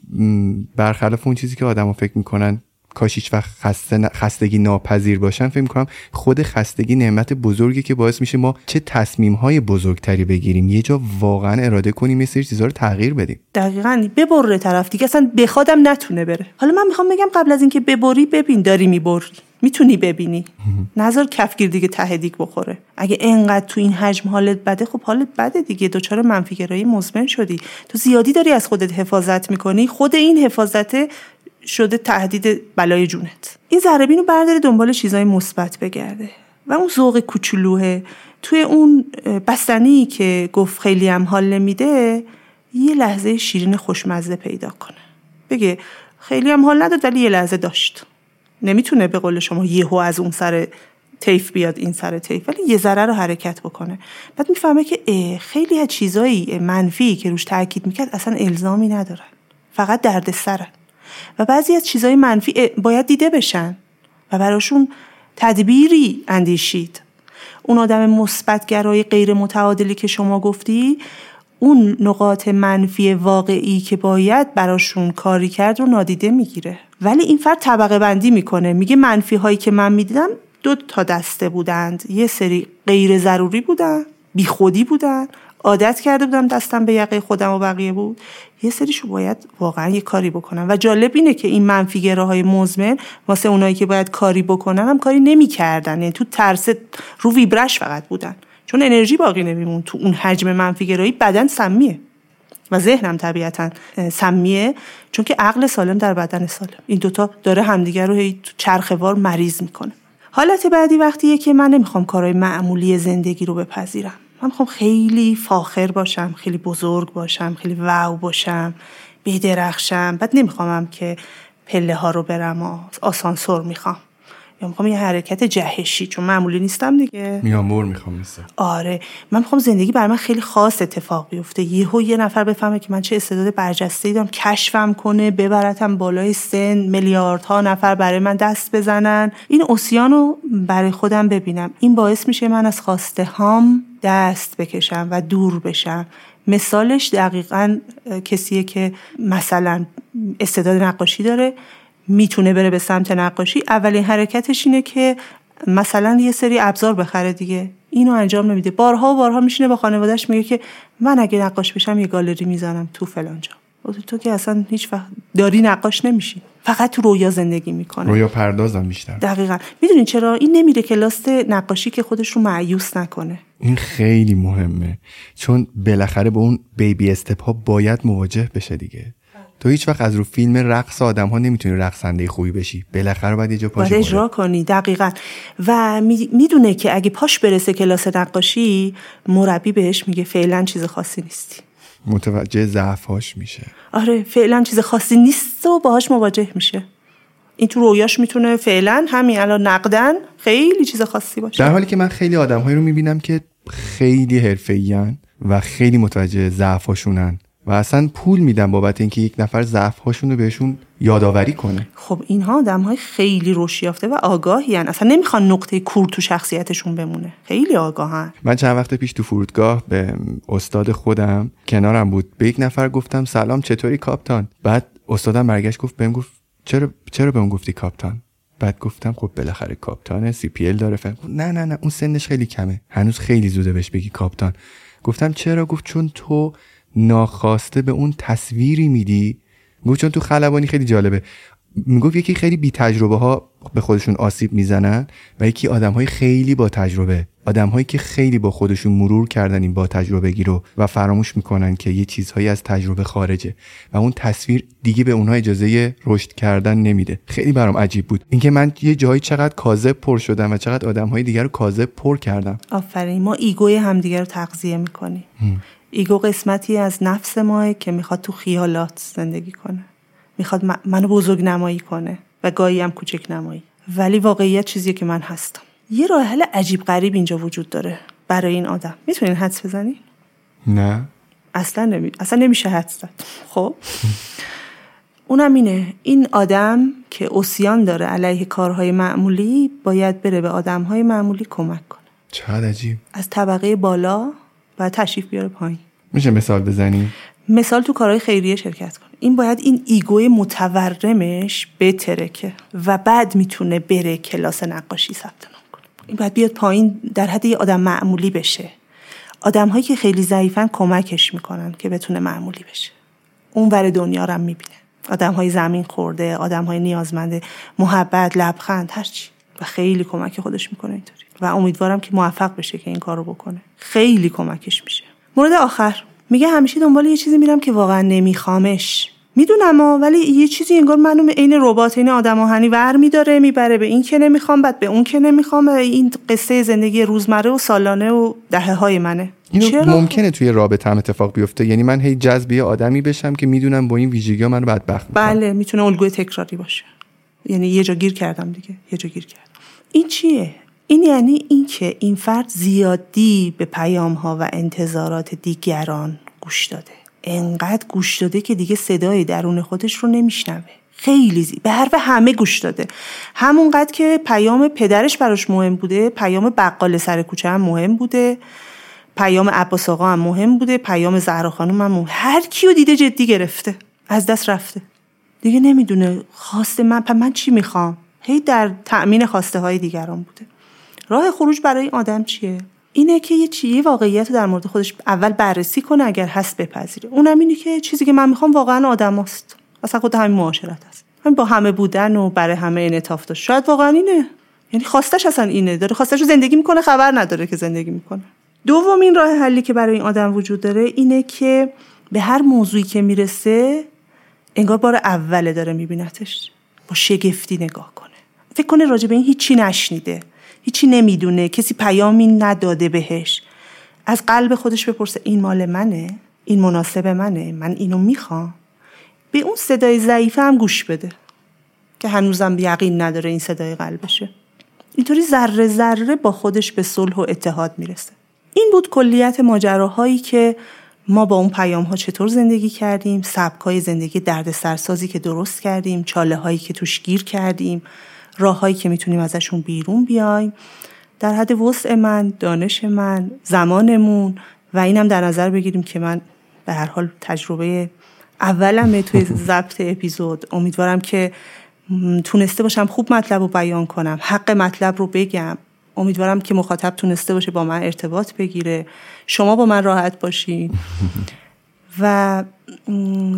برخلاف اون چیزی که آدما فکر می‌کنن کاش هیچ وقت خسته خستگی ناپذیر باشن فکر می‌کنم خود خستگی نعمت بزرگی که باعث میشه ما چه تصمیم های بزرگتری بگیریم. یه جا واقعا اراده کنیم یه سری چیزا رو تغییر بدیم. دقیقا ببره طرف دیگه اصلا بخوادم نتونه بره. حالا من می‌خوام بگم قبل از اینکه ببری ببین داری می‌بری. می‌تونی ببینی. نظر کفگیر دیگه ته دیگ بخوره. اگه انقدر تو این حجم حالت بده خب حالت بده دیگه. دچار منفیگرایی مزمن شدی. تو زیادی داری از خودت حفاظت می‌کنی. خود این حفاظت شده تهدید بلای جونت. این ذره برداره دنبال چیزای مثبت بگرده. و اون ذوق کوچولوه. توی اون بستنی که گفت خیلی هم حال نمیده یه لحظه شیرین خوشمزه پیدا کنه. بگه خیلی هم حال نداد ولی یه لحظه داشت. نمی‌تونه به قول شما یهو از اون سر تیف بیاد این سر تیف ولی یه ذره رو حرکت بکنه. بعد می‌فهمه که خیلی از چیزایی منفی که روش تاکید می‌کرد اصلا الزامی ندارن. فقط درد سرن و بعضی از چیزای منفی باید دیده بشن و براشون تدبیری اندیشید. اون آدم مثبتگرای غیر متعادلی که شما گفتی اون نقاط منفی واقعی که باید براشون کاری کرد رو نادیده می‌گیره. ولی این فرد طبقه بندی می‌کنه. میگه منفی هایی که من می‌دیدم دو تا دسته بودند. یه سری غیر ضروری بودن بیخودی بودن. عادت کرده بودم دستم به یقه خودم و بقیه بود. یه سریشو باید واقعا یه کاری بکنم. و جالب اینه که این منفی های مزمن واسه اونایی که باید کاری بکنن هم کاری نمی‌کردن. یعنی تو ترس رو ویبرش فقط بودن. چون انرژی باقی نمیمون. تو اون حجم منفی گرایی بدن سمیه. و ذهنم طبیعتا سمیه چون که عقل سالم در بدن سالم. این دوتا داره همدیگر رو هی چرخوار مریض می‌کنه. حالت بعدی وقتیه که من نمی‌خوام کارهای معمولی زندگی رو بپذیرم. من می‌خوام خیلی فاخر باشم خیلی بزرگ باشم خیلی واو باشم بیدرخشم بعد نمیخوامم که پله ها رو برم و آسانسور می‌خوام. یا می‌خوام یه حرکت جهشی چون معمولی نیستم دیگه. میامور می‌خوام مثل آره من می‌خوام زندگی بر من خیلی خاص اتفاق بیفته. یهو یه نفر بفهمه که من چه استعداد برجسته دارم کشفم کنه ببرتم بالای سن میلیاردها نفر برای من دست بزنن. این اوسیان رو برای خودم ببینم. این باعث میشه من از خواسته هام دست بکشم و دور بشم. مثالش دقیقا کسیه که مثلا استعداد نقاشی داره. می‌تونه بره به سمت نقاشی اولین حرکتش اینه که مثلا یه سری ابزار بخره دیگه. اینو انجام نمیده. بارها و بارها میشینه با خانوادهش میگه که من اگه نقاش بشم یه گالری می‌زنم تو فلانجا تو که اصلا هیچ وقت داری نقاش نمیشی. فقط تو رویا زندگی می‌کنه. رویا پردازم بیشتر. دقیقا. می‌دونین چرا؟ این نمیره کلاس نقاشی که خودش رو معیوس نکنه. این خیلی مهمه. چون بالاخره به اون بیبی استپ ها باید مواجه بشه دیگه. تو هیچ وقت از رو فیلم رقص آدم ها نمی‌تونی رقصنده خوبی بشی. بالاخره باید یه جا باید اجرا کنی دقیقا. و می‌دونه که اگه پاش برسه کلاس نقاشی مربی بهش میگه فعلا چیز خاصی نیستی. متوجه ضعفاش میشه. آره فعلا چیز خاصی نیست و باهاش مواجه میشه. این تو رویاش می‌تونه فعلا همین الان نقدن خیلی چیز خاصی باشه. در حالی که من خیلی آدمهایی رو می‌بینم که خیلی حرفه‌این و خیلی متوجه ضعفاشونن و اصلا پول میدن بابت اینکه یک نفر ضعف هاشون رو بهشون یادآوری کنه. خب اینها آدم های خیلی روش یافته و آگاهی هن. اصلا نمی‌خوان نقطه کور تو شخصیتشون بمونه. خیلی آگاهن. من چند وقت پیش تو فرودگاه به استاد خودم کنارم بود. به یک نفر گفتم سلام چطوری کاپتان؟ بعد استادم برگشت گفت بهم گفت چرا چرا بهم گفتی کاپتان؟ بعد گفتم خب بالاخره کاپتان سی پی ال داره. فهم نه نه نه اون سنش خیلی کمه. هنوز خیلی زوده بهش بگی کاپتان. گفتم چرا؟ گفت چون تو ناخواسته به اون تصویری میدی؟ گفت چون تو خلبانی خیلی جالبه. می‌گفت یکی خیلی بی تجربه ها به خودشون آسیب می‌زنن و یکی آدم های خیلی با تجربه. آدم هایی که خیلی با خودشون مرور کردن این با تجربه گیرو و فراموش می‌کنن که یه چیزهایی از تجربه خارجه. و اون تصویر دیگه به اونها اجازه رشد کردن نمیده. خیلی برام عجیب بود. اینکه من یه جایی چقدر کاذب پر شدم و چقدر آدم های دیگر رو کاذب پر کردم. آفرین. ما ego ی همدیگه رو تغذیه می‌کنیم. ego قسمتی از نفس ماعه که می‌خواد تو خیالات زندگی کنه. می‌خواد منو بزرگ نمایی کنه و گاهی هم کوچک نمایی. ولی واقعیت چیزیه که من هستم. یه راه حل عجیب غریب اینجا وجود داره برای این آدم. می‌تونین حدس بزنین؟ نه. اصلا نمی... اصلا نمیشه حدس زد. خب. اونم اینه. این آدم که اوسیان داره علیه کارهای معمولی باید بره به آدمهای معمولی کمک کنه. چقدر عجیب. از طبقه بالا و تشریف بیاره پایین. میشه مثال بزنی؟ مثال تو کارهای خیریه شرکت کنه. این باید این ایگوی متورمش بترکه و بعد می‌تونه بره کلاس نقاشی ثبت نام کنه. این باید بیاد پایین در حد یه آدم معمولی بشه. آدم هایی که خیلی ضعیفن کمکش می‌کنن که بتونه معمولی بشه. اون ور دنیا رو می‌بینه. آدم های زمین خورده آدم های نیازمنده محبت لبخند هرچی و خیلی کمک خودش می‌کنه اینطوری. و امیدوارم که موفق بشه که این کارو بکنه. خیلی کمکش میشه. مورد آخر. میگه همیشه دنبال یه چیزی میرم که واقعا نمیخوامش. می‌دونم ولی یه چیزی انگار منو عین ربات این آدم آهنی ور میداره می‌بره به این که نمی‌خوام بعد به اون که نمی‌خوام. این قصه زندگی روزمره و سالانه و دهه های منه. اینو چرا؟ ممکنه توی رابطه هم اتفاق بیفته؟ یعنی من هی جذبی آدمی بشم که می‌دونم با این ویژگی ها منو بدبخت بله می‌تونه الگوی تکراری باشه. یعنی یه جا گیر کردم دیگه. یه جا گیر کردم. این چیه؟ این یعنی اینکه این فرد زیادی به پیام ها و انتظارات دیگران گوش داده. انقدر گوش داده که دیگه صدای درون خودش رو نمیشنوه. خیلی زی... به حرف همه گوش داده. همونقدر که پیام پدرش براش مهم بوده پیام بقال سر کوچه هم مهم بوده پیام عباس آقا هم مهم بوده پیام زهرا خانم هم مهم. هر کیو دیده جدی گرفته از دست رفته. دیگه نمی‌دونه خواسته من من چی می‌خوام؟ هی در تأمین خواسته های دیگران بوده. راه خروج برای این آدم چیه؟ اینه که یه چیه واقعیت رو در مورد خودش اول بررسی کنه اگر هست بپذیره. اونم اینه که چیزی که من می‌خوام واقعا آدم هست اصلا خود همین معاشرت هست همین با همه بودن و برای همه انعطاف داشت شاید واقعا اینه. یعنی خواستش اصلا اینه. داره خواستش رو زندگی می‌کنه خبر نداره که زندگی می‌کنه. دومین راه حلی که برای این آدم وجود داره اینه که به هر موضوعی که می‌رسه انگار بار اوله داره میبینتش. با شگفتی نگاه کنه. فکر کنه راجع به این هیچی نشنیده. هیچی نمی‌دونه. کسی پیامی نداده بهش. از قلب خودش بپرسه این مال منه؟ این مناسب منه؟ من اینو می‌خوام. به اون صدای ضعیفه هم گوش بده. که هنوزم یقین نداره این صدای قلبشه. اینطوری ذره ذره با خودش به صلح و اتحاد می‌رسه. این بود کلیت ماجراهایی که ما با اون پیام ها چطور زندگی کردیم سبک های زندگی درد سرسازی که درست کردیم چاله هایی که توش گیر کردیم. راههایی که می‌تونیم ازشون بیرون بیایم. در حد وسع من دانش من زمانمون و اینم در نظر بگیریم که من به هر حال تجربه اولمه توی ضبط اپیزود. امیدوارم که تونسته باشم خوب مطلب رو بیان کنم حق مطلب رو بگم. امیدوارم که مخاطب تونسته باشه با من ارتباط بگیره. شما با من راحت باشین. و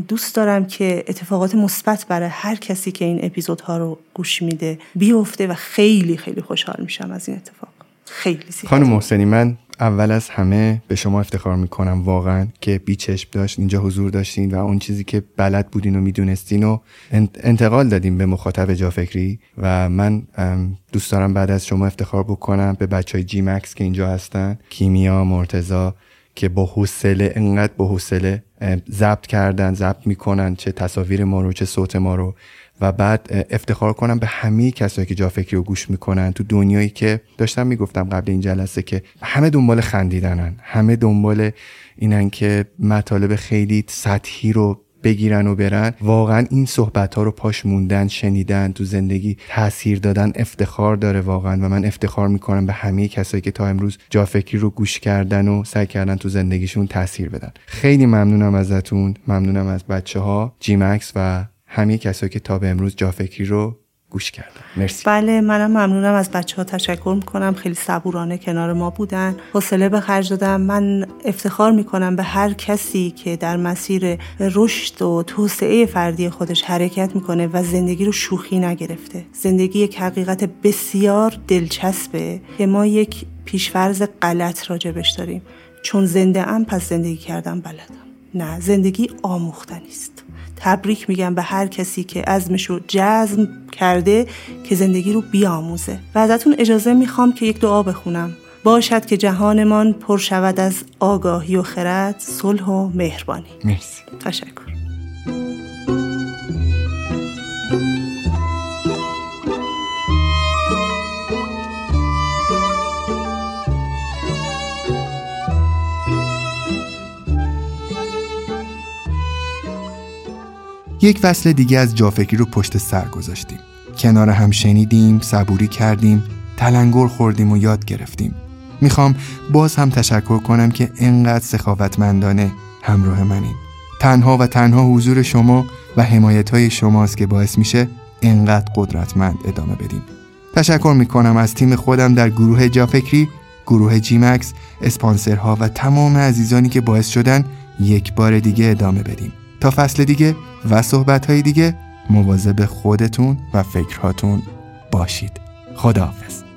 دوست دارم که اتفاقات مثبت برای هر کسی که این اپیزودها رو گوش میده بیفته و خیلی خیلی خوشحال میشم از این اتفاق. خیلی زیاد. خانم محسنی من اول از همه به شما افتخار می‌کنم. واقعا که بیچشم داشت اینجا حضور داشتین و اون چیزی که بلد بودین و می‌دونستین و انتقال دادیم به مخاطب جا فکری و من دوست دارم بعد از شما افتخار بکنم به بچه های جی مکس که اینجا هستن. کیمیا مرتزا که با حوصله انقدر با حوصله ضبط کردن ضبط می‌کنن چه تصاویر ما رو چه صوت ما رو. و بعد افتخار کنم به همه کسایی که جا فکری رو گوش می‌کنن. تو دنیایی که داشتم می‌گفتم قبل این جلسه که همه دنبال خندیدنن. همه دنبال اینن که مطالب خیلی سطحی رو بگیرن و برن. واقعا این صحبت ها رو پاش موندن شنیدن تو زندگی تاثیر دادن افتخار داره واقعا و من افتخار می‌کنم به همه کسایی که تا امروز جا فکری رو گوش کردن و سعی کردن تو زندگیشون تاثیر بدن. خیلی ممنونم ازتون. ممنونم از بچه ها جی مکس و همه کسایی که تا به امروز جافکری رو گوش کردن مرسی. بله منم ممنونم. از بچه ها تشکر می‌کنم. خیلی صبورانه کنار ما بودن. حوصله به خرج دادم. من افتخار می‌کنم به هر کسی که در مسیر رشد و توسعه فردی خودش حرکت می‌کنه و زندگی رو شوخی نگرفته. زندگی یک حقیقت بسیار دلچسبه که ما یک پیشفرز غلط راجبش داریم. چون زنده ام پس زندگی کردم بلدم. نه زندگی آموختنی است. تبریک میگم به هر کسی که عزمش رو جزم کرده که زندگی رو بیاموزه. و ازتون اجازه می‌خوام که یک دعا بخونم. باشد که جهانمان پر شود از آگاهی و خرد صلح و مهربانی. مرسی. تشکر. یک فصل دیگه از جافکری رو پشت سر گذاشتیم. کنار هم شنیدیم صبوری کردیم تلنگر خوردیم و یاد گرفتیم. می‌خوام باز هم تشکر کنم که انقدر سخاوتمندانه همراه منین تنها و تنها حضور شما و حمایت های شماست که باعث میشه انقدر قدرتمند ادامه بدیم. تشکر می‌کنم از تیم خودم در گروه جافکری گروه جیمکس اسپانسرها و تمام عزیزانی که باعث شدن یک بار دیگه ادامه بدیم. تا فصل دیگه و صحبت های دیگه مواظب خودتون و فکرهاتون باشید. خداحافظ.